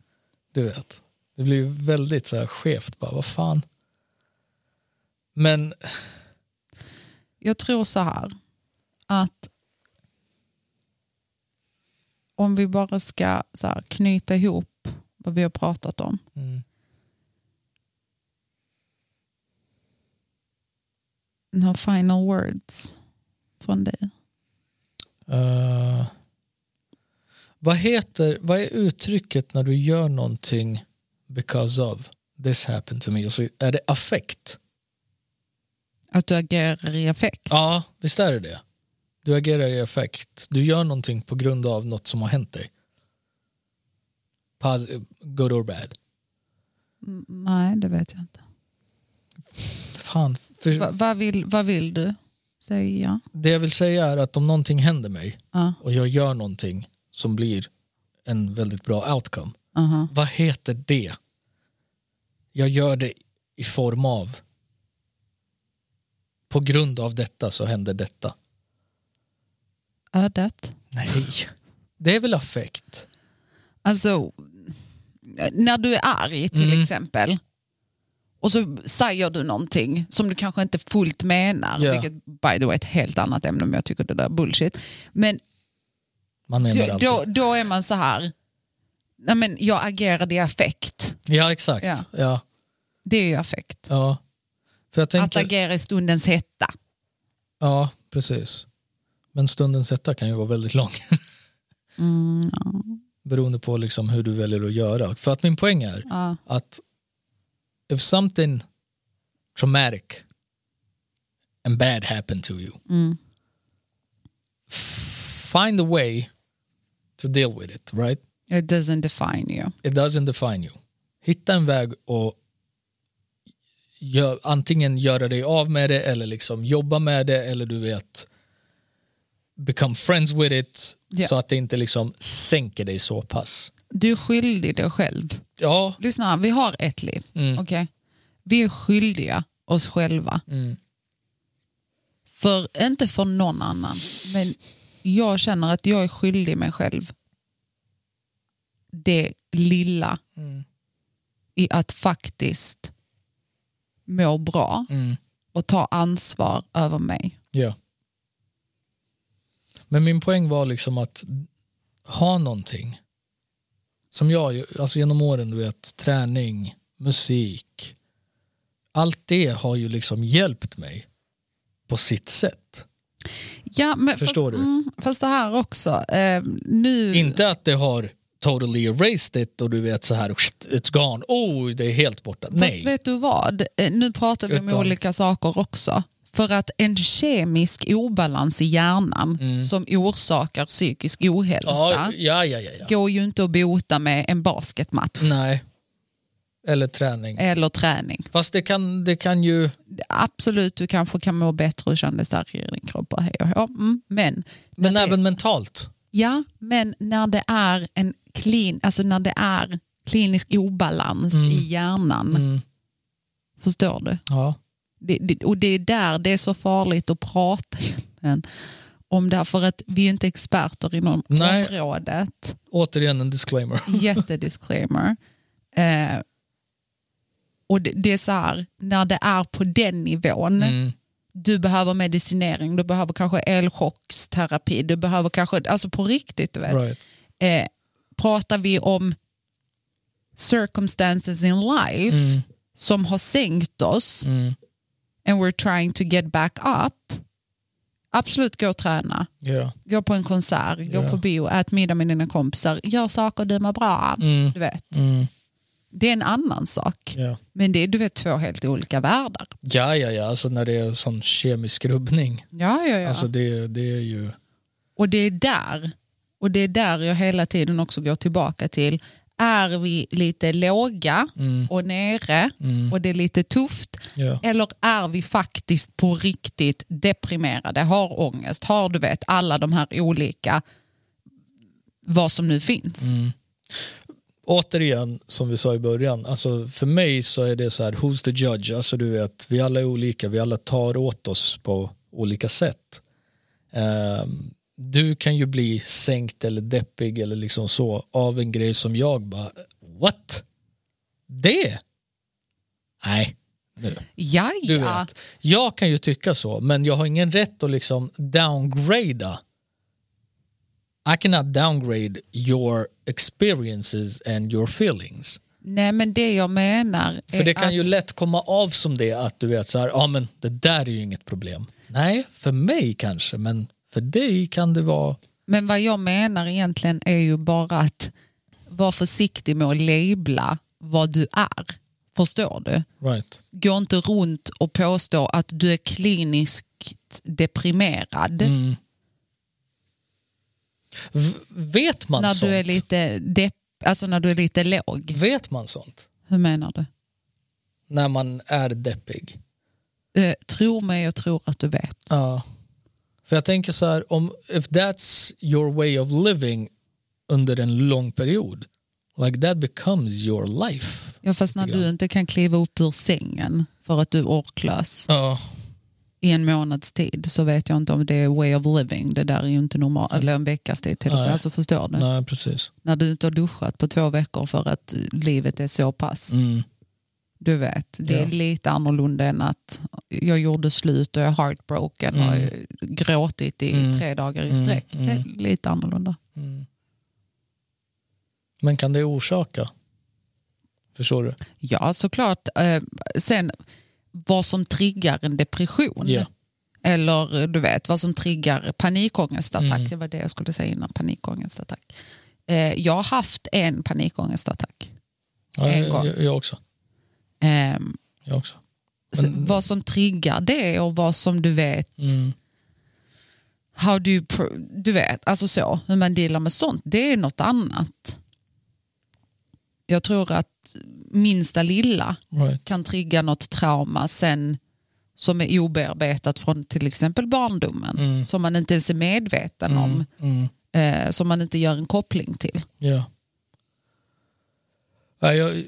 Du vet. Det blir väldigt så här skevt. Bara, vad fan? Men Jag tror så här att om vi bara ska så här, knyta ihop vad vi har pratat om. mm, Några final words från dig. eh, vad heter, vad är uttrycket när du gör någonting because of this happened to me? Och så är det affekt? Att du agerar i effekt. Ja, visst är det det. Du agerar i effekt. Du gör någonting på grund av något som har hänt dig. Pos- good or bad. Mm, Nej, det vet jag inte. Fan. För, Va, vad, vill, vad vill du säga? det jag vill säga är att om någonting händer mig Ja, och jag gör någonting som blir en väldigt bra outcome. aha. Vad heter det? Jag gör det i form av på grund av detta så händer detta. Ödet. Nej. Det är väl affekt? Alltså, när du är arg till Mm. exempel och så säger du någonting som du kanske inte fullt menar, Ja. vilket by the way är ett helt annat ämne men jag tycker det där är bullshit. Men då, då, då är man så här, nej men jag agerade i affekt. Ja, exakt. Ja. Ja. Det är ju affekt. Ja. För jag Att tänker, agera i stundens hetta. ja, precis. Men stundens hetta kan ju vara väldigt lång. Mm, ja. Beroende på liksom hur du väljer att göra. För att min poäng är Ja. att if something traumatic and bad happen to you. Mm. Find a way to deal with it, right? It doesn't define you. It doesn't define you. Hitta en väg och gör, antingen göra dig av med det eller liksom jobba med det eller du vet become friends with it Ja. så att det inte liksom sänker dig så pass. Du är skyldig dig själv. Ja, Lyssna, vi har ett liv. Mm. okej? Vi är skyldiga oss själva. Mm. För, inte för någon annan, men jag känner att jag är skyldig mig själv det lilla Mm. i att faktiskt må bra Mm. och ta ansvar över mig. Ja. Men min poäng var liksom att ha någonting som jag, alltså genom åren, du vet, träning, musik, allt det har ju liksom hjälpt mig på sitt sätt. Ja, men Förstår fast, du? Mm, fast det här också. Eh, nu, Inte att det har totally erased it och du vet så här, it's gone, oh det är helt borta. Fast Nej. vet du vad? Eh, Nu pratar vi om Utan- olika saker också. För att en kemisk obalans i hjärnan som orsakar psykisk ohälsa Mm. Ja, ja, ja, går ju inte att bota med en basketmatch Nej. Eller träning. eller träning. Fast det kan, det kan ju, Absolut, du kanske kan må bättre och känna dig starkare i din kropp. och hej och hå. Mm, men, men det, även mentalt. ja, men när det är en klin, alltså när det är klinisk obalans i hjärnan, Mm. förstår du? Ja. Det, det, och det är där det är så farligt att prata om det här, för att vi är inte experter inom Nej. området. Återigen en disclaimer. Jättedisclaimer. Eh, och det, det är så här, när det är på den nivån, Mm. du behöver medicinering, du behöver kanske elchocksterapi, du behöver kanske, alltså på riktigt du vet. Right. Eh, pratar vi om circumstances in life Mm. som har sänkt oss Mm. And we're trying to get back up, absolut gå och träna. Ja. Gå på en konsert, gå Ja. på bio, ät middag med dina kompisar, gör saker du mår bra av. Mm. Du vet. Mm. Det är en annan sak. Ja. Men det är du vet, två helt olika världar. ja, ja, ja, alltså när det är sån kemisk rubbning. Ja, ja, ja. Alltså det, det är ju... Och det är där och det är där jag hela tiden också går tillbaka till. Är vi lite låga Mm. och nere Mm. och det är lite tufft Ja. eller är vi faktiskt på riktigt deprimerade, har ångest, har du vet alla de här olika vad som nu finns. Mm. Återigen, som vi sa i början, alltså för mig så är det så här, who's the judge? Alltså du vet, vi alla är olika, vi alla tar åt oss på olika sätt. Ehm, du kan ju bli sänkt eller deppig eller liksom så av en grej som jag bara, what? Det? Nej, nu. Ja, Du vet, jag kan ju tycka så, men jag har ingen rätt att liksom downgrada. I cannot downgrade your experiences and your feelings. Nej men det jag menar För det kan att ju lätt komma av som det att du vet så här, ja men det där är ju inget problem. Nej, för mig kanske, men för dig kan det vara, Men vad jag menar egentligen är ju bara att vara försiktig med att labla vad du är. Förstår du? right. Gå inte runt och påstå att du är kliniskt deprimerad Mm. Vet man när sånt? du är lite depp, alltså när du är lite låg. Vet man sånt? Hur menar du? När man är deppig? Eh, tro mig, jag tror att du vet. Ja. För jag tänker så här, om if that's your way of living under en lång period, like that becomes your life. Ja, fast när du inte kan kliva upp ur sängen för att du är orklös Ja. i en månads tid så vet jag inte om det är way of living. Det där är ju inte normalt. Eller en veckas tid till och med. Nej. Alltså, förstår du? Nej, precis. När du inte har duschat på två veckor för att livet är så pass. Mm. Du vet, det är Ja. lite annorlunda än att jag gjorde slut och jag är heartbroken och Mm. har gråtit i Mm. tre dagar i Mm, sträck. mm. Det är lite annorlunda. Mm. Men kan det orsaka? Förstår du? Ja, såklart. Eh, sen vad som triggar en depression. Ja. Eller du vet, vad som triggar panikångestattack. Mm. Det var det jag skulle säga innan, panikångestattack. Eh, jag har haft en panikångestattack. Ja, En jag, gång. jag, jag också. Ehm, Jag också. Så Vad som triggar det och vad som du vet, Mm. how do you, du vet, alltså så, hur man dealar med sånt, det är något annat. Jag tror att minsta lilla Right. kan trigga något trauma sen som är obearbetat från till exempel barndomen, som man inte ens är medveten om, Mm. eh, som man inte gör en koppling till. Ja. Ja, jag,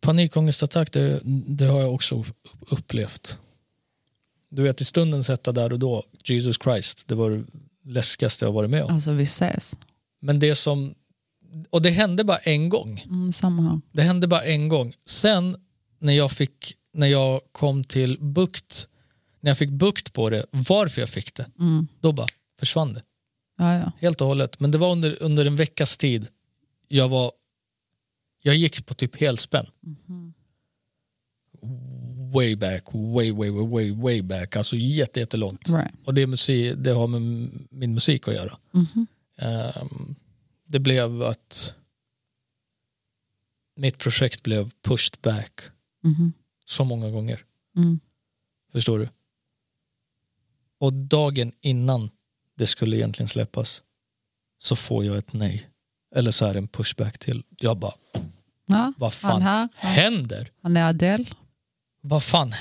panikångestattack, det, det har jag också upplevt. Du vet, i stundens hetta där och då, Jesus Christ, det var det läskigaste jag varit med om. Alltså vi ses. Men det som, och det hände bara en gång. Mm, samma. Det hände bara en gång. Sen när jag fick, när jag kom till bukt, när jag fick bukt på det, varför jag fick det, Mm. då bara försvann det. Ja, ja. Helt och hållet. Men det var under, under en veckas tid. Jag var jag gick på typ helspänn. Way back, way, way, way, way, way back. Alltså jätte, jättelångt. Right. Och det, musik, det har med min musik att göra. Mhm. Ehm, det blev att mitt projekt blev pushed back Mhm. så många gånger. Mm. Förstår du? Och dagen innan det skulle egentligen släppas så får jag ett nej. Eller så är det en pushback till. Jag bara, Ja, vad han fan här, händer? han är Adele. Vad fan?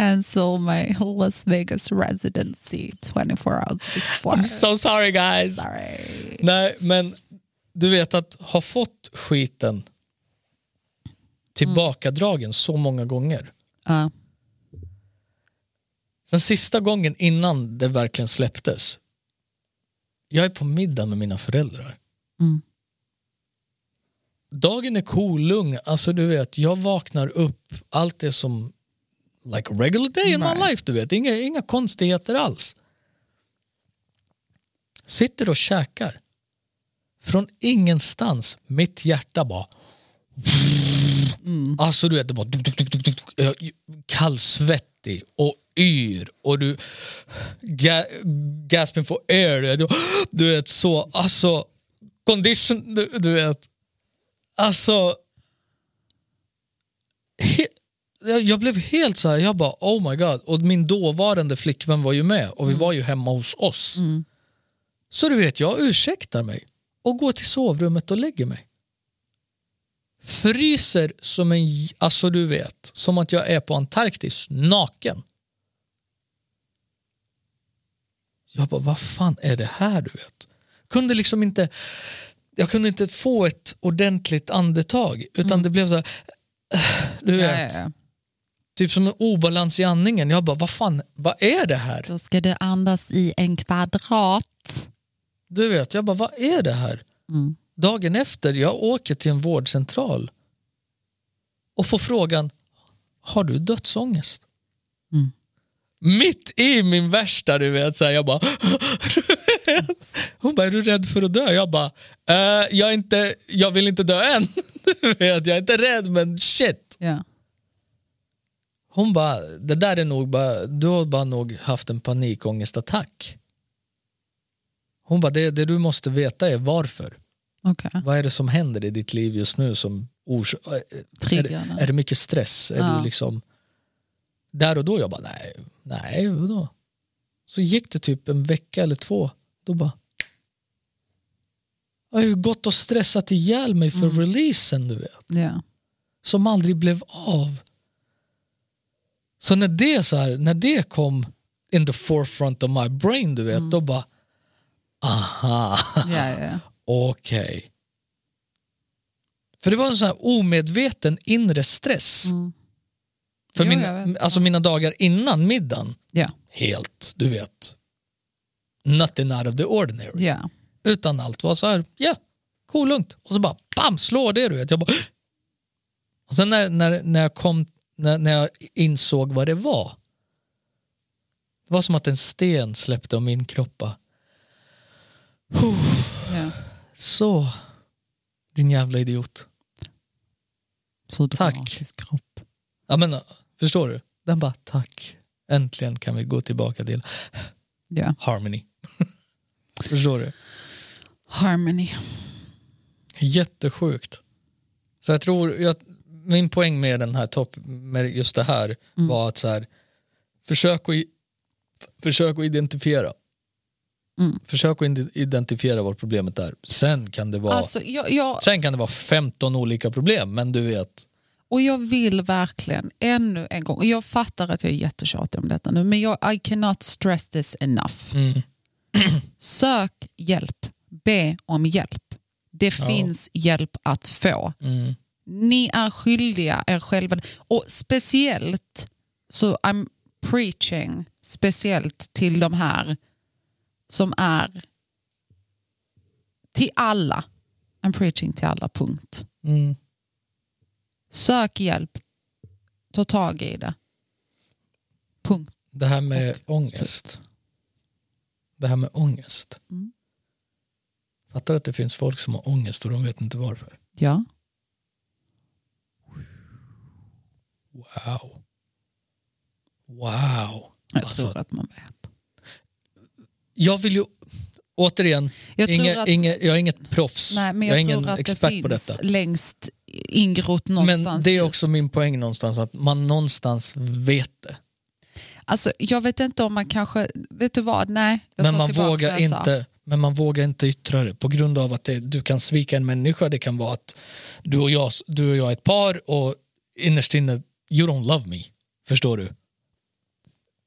Cancel my Las Vegas residency 24 hours before. I'm so sorry guys. Sorry. Nej, men du vet att ha fått skiten tillbakadragen så många gånger. Ja. Den sista gången innan det verkligen släpptes. Jag är på middag med mina föräldrar. Mm. Dagen är cool, lugn. Alltså du vet, jag vaknar upp, allt är som like a regular day in my Right. life. Du vet, inga, inga konstigheter alls. Sitter och käkar. Från ingenstans, mitt hjärta bara Alltså du vet, det bara kallsvettig och yr och du ga, gasping for air. Du, du vet så, alltså condition, du, du vet. Alltså he, jag, blev helt så här, jag bara oh my god. Och min dåvarande flickvän var ju med och vi var ju hemma hos oss. Så du vet, jag ursäktar mig och går till sovrummet och lägger mig fryser som en, alltså du vet, som att jag är på Antarktis, naken. Jag bara, vad fan är det här du vet? Kunde liksom inte, jag kunde inte få ett ordentligt andetag utan det blev så här, du Ja, vet, ja, ja. Typ som en obalans i andningen. Jag bara, vad fan, vad är det här? Då ska du andas i en kvadrat. Du vet, jag bara, vad är det här? Mm. Dagen efter, jag åker till en vårdcentral och får frågan, har du dödsångest? Mm. Mitt i min värsta, du vet, så här, jag bara, hon bara, är du rädd för att dö? Jag bara, "Eh, jag, inte, jag vill inte dö än. Du vet, jag är inte rädd, men shit. Ja. Hon bara, det där är nog bara, du har bara nog haft en panikångestattack. Hon bara, det, det du måste veta är varför. Okej. Vad är det som händer i ditt liv just nu som ors- är, är det mycket stress? Är Ja. du liksom där och då jag bara nej, nej vadå? Så gick det typ en vecka eller två. Då bara jag har ju gått och stressat ihjäl mig för releasen du vet. Ja. Som aldrig blev av. Så när det, så här, när det kom in the forefront of my brain du vet, då bara aha. Ja, ja. Okej. För det var en sån här omedveten inre stress. Mm. För Jo, min, alltså mina dagar innan middagen, Ja. helt, du vet, nothing out of the ordinary. ja. Utan allt var så här, ja, cool, lugnt. Och så bara, bam, slår det du vet. Jag bara, och sen när, när, när, jag kom, när, när jag insåg vad det var, det var som att en sten släppte om min kropp. ja. Så, din jävla idiot. Så Tack. kropp. Ja, men, äh, förstår du? Den bara tack. Äntligen kan vi gå tillbaka till Ja. harmony. förstår du? Harmony. Jättesjukt. För jag tror, jag, min poäng med den här topp, med just det här var att så här, försök att, försök att identifiera. Försök att ide- identifiera vad problemet är. Sen kan det vara, Alltså, jag, jag, sen kan det vara 15 olika problem, men du vet, och jag vill verkligen ännu en gång, och jag fattar att jag är jättetjatig om detta nu, men jag, I cannot stress this enough. mm, Sök hjälp, be om hjälp. Det finns hjälp att få. mm, Ni är skyldiga er själva. Och speciellt, så I'm preaching speciellt till de här som är till alla. I'm preaching till alla, punkt. mm. Sök hjälp. Ta tag i det. Punkt. det här med ångest. Det här med ångest. Mm. Fattar att det finns folk som har ångest och de vet inte varför. Ja. Wow. Wow. Jag Alltså, tror att man vet. jag vill ju, återigen, Jag tror inga, att- inga, jag är inget proffs. Nej, men jag jag, är ingen tror att det expert finns på detta. längst ingrott någonstans. Men det är också min poäng någonstans, att man någonstans vet det. Alltså, jag vet inte om man kanske... Vet du vad? Nej, Men man, vågar inte, men man vågar inte yttra det på grund av att det, du kan svika en människa. Det kan vara att du och, jag, du och jag är ett par och innerst inne, you don't love me. Förstår du?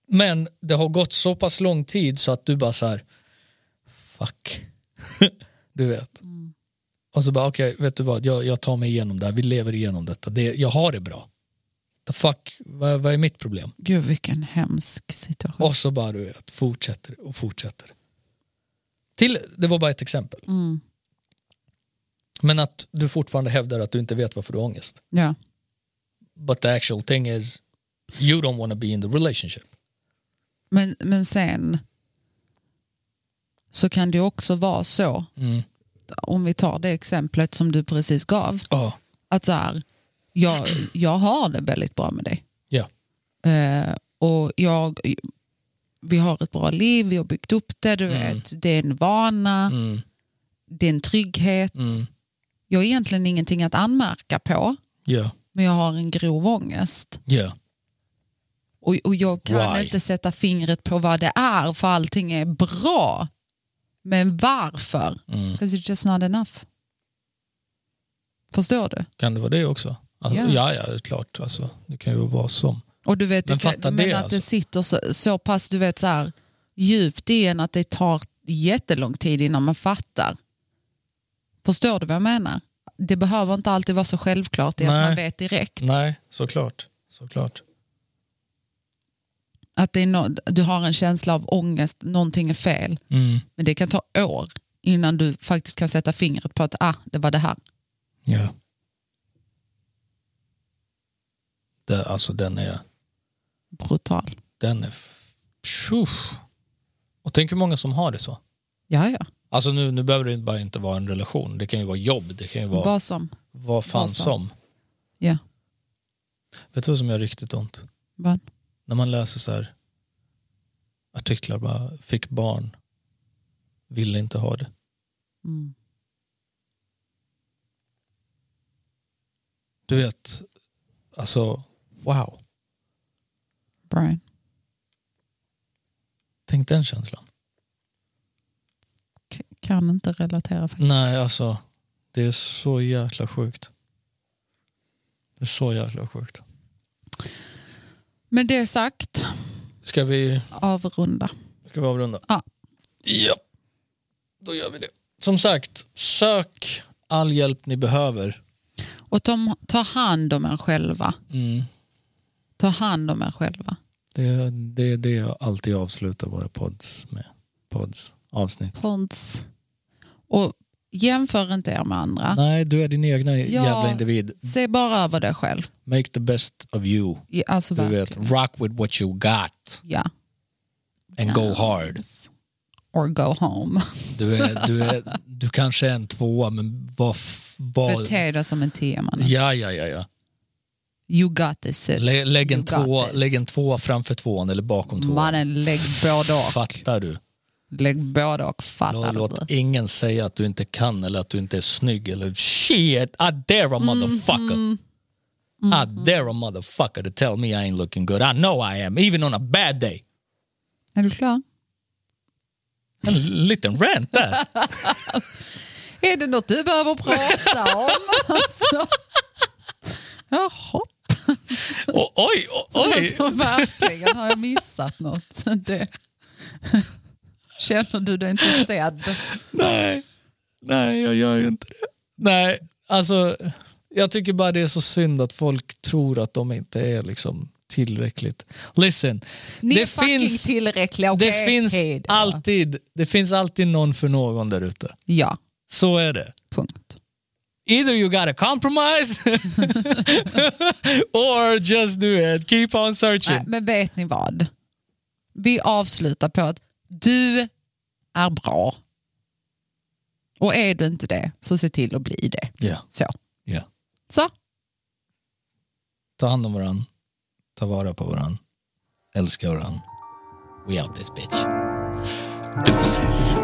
Men det har gått så pass lång tid så att du bara så här, fuck. du vet. Mm. Och så bara, okej, vet du vad, jag, jag tar mig igenom det här, vi lever igenom detta, det, jag har det bra. The fuck, vad, vad är mitt problem? Gud, vilken hemsk situation. Och så bara du vet, fortsätter och fortsätter. Till, det var bara ett exempel. Mm. Men att du fortfarande hävdar att du inte vet varför du har ångest. Ja. But the actual thing is, you don't want to be in the relationship. Men, men sen så kan det också vara så, Mm. om vi tar det exemplet som du precis gav, Ja, att så här, jag, jag har det väldigt bra med dig. ja, Eh, och jag, vi har ett bra liv, vi har byggt upp det, du Mm. vet, det är en vana, mm. det är en trygghet. Mm. Jag har egentligen ingenting att anmärka på, ja, men jag har en grov ångest. ja. Och, och jag kan Why? inte sätta fingret på vad det är för allting är bra. Men varför? Mm. Because it's just not enough. Förstår du? Kan det vara det också? Alltså, Ja. ja, ja, det är klart. Alltså, det kan ju vara som. Och du vet, Men det fatta men det, att det alltså. sitter så, så pass du vet, så här, djupt i en att det tar jättelång tid innan man fattar. Förstår du vad jag menar? Det behöver inte alltid vara så självklart i att man vet direkt. Nej, såklart. såklart. Att det är no, du har en känsla av ångest, någonting är fel. Mm. Men det kan ta år innan du faktiskt kan sätta fingret på att ah, det var det här. Ja. Det, alltså den är, Brutal. den är, f- tjoff. Och tänk hur många som har det så. Ja, ja. Alltså nu, nu behöver det bara inte vara en relation. Det kan ju vara jobb, det kan ju vara Vad som. vad fan vad som. som. Ja. Vet du vad som gör riktigt ont? Vad? När man läser så här artiklar bara, fick barn, ville inte ha det. Mm. Du vet, alltså wow. Brian. Tänk den känslan. Kan inte relatera faktiskt. Nej, alltså det är så jäkla sjukt. Det är så jäkla sjukt. Med det sagt, Ska vi, avrunda. ska vi avrunda? Ja. Ja, då gör vi det. Som sagt, sök all hjälp ni behöver. Och ta, ta hand om er själva. Mm. Ta hand om er själva. Det, det är det jag alltid avslutar våra pods med. Pods avsnitt. Pods. Och jämför inte er med andra. Nej, du är din egna Ja. jävla individ. Se bara över dig själv. Make the best of you. Ja, Alltså Du vet, verkligen. rock with what you got Ja. and go hard. Or go home. Du, är, du, är, du kanske är en tvåa, men vad... vad Bete dig som en tia man. ja, ja, ja, ja. You got this sis. Lä, lägg, en tvåa, lägg en tvåa framför tvåan eller bakom tvåan. Mannen, lägg både och. Fattar du? Lägg både och fattar Låt du. ingen säga att du inte kan eller att du inte är snygg eller shit, I dare a motherfucker. I dare a motherfucker to tell me I ain't looking good. I know I am, even on a bad day. Är du klar? En liten rant där. Är det något du behöver prata om? Alltså. Jaha. Och, oj, oj, oj. Alltså, verkligen, har jag missat något? Det. Känner du dig inte sedd? Nej, nej jag gör ju inte det. Nej, alltså jag tycker bara det är så synd att folk tror att de inte är liksom tillräckligt. Listen, Ni det finns, tillräckliga, okej? det, finns Hej då. alltid, det finns alltid någon för någon där ute. Ja, Så är det. punkt. Either you gotta compromise or just do it. Keep on searching. Nej, men vet ni vad? Vi avslutar på att du är bra. Och är du inte det, så se till att bli det. Ja, Så. ja. Så. Ta hand om varandra. Ta vara på varandra. Älska varandra. We out this bitch. Deuces.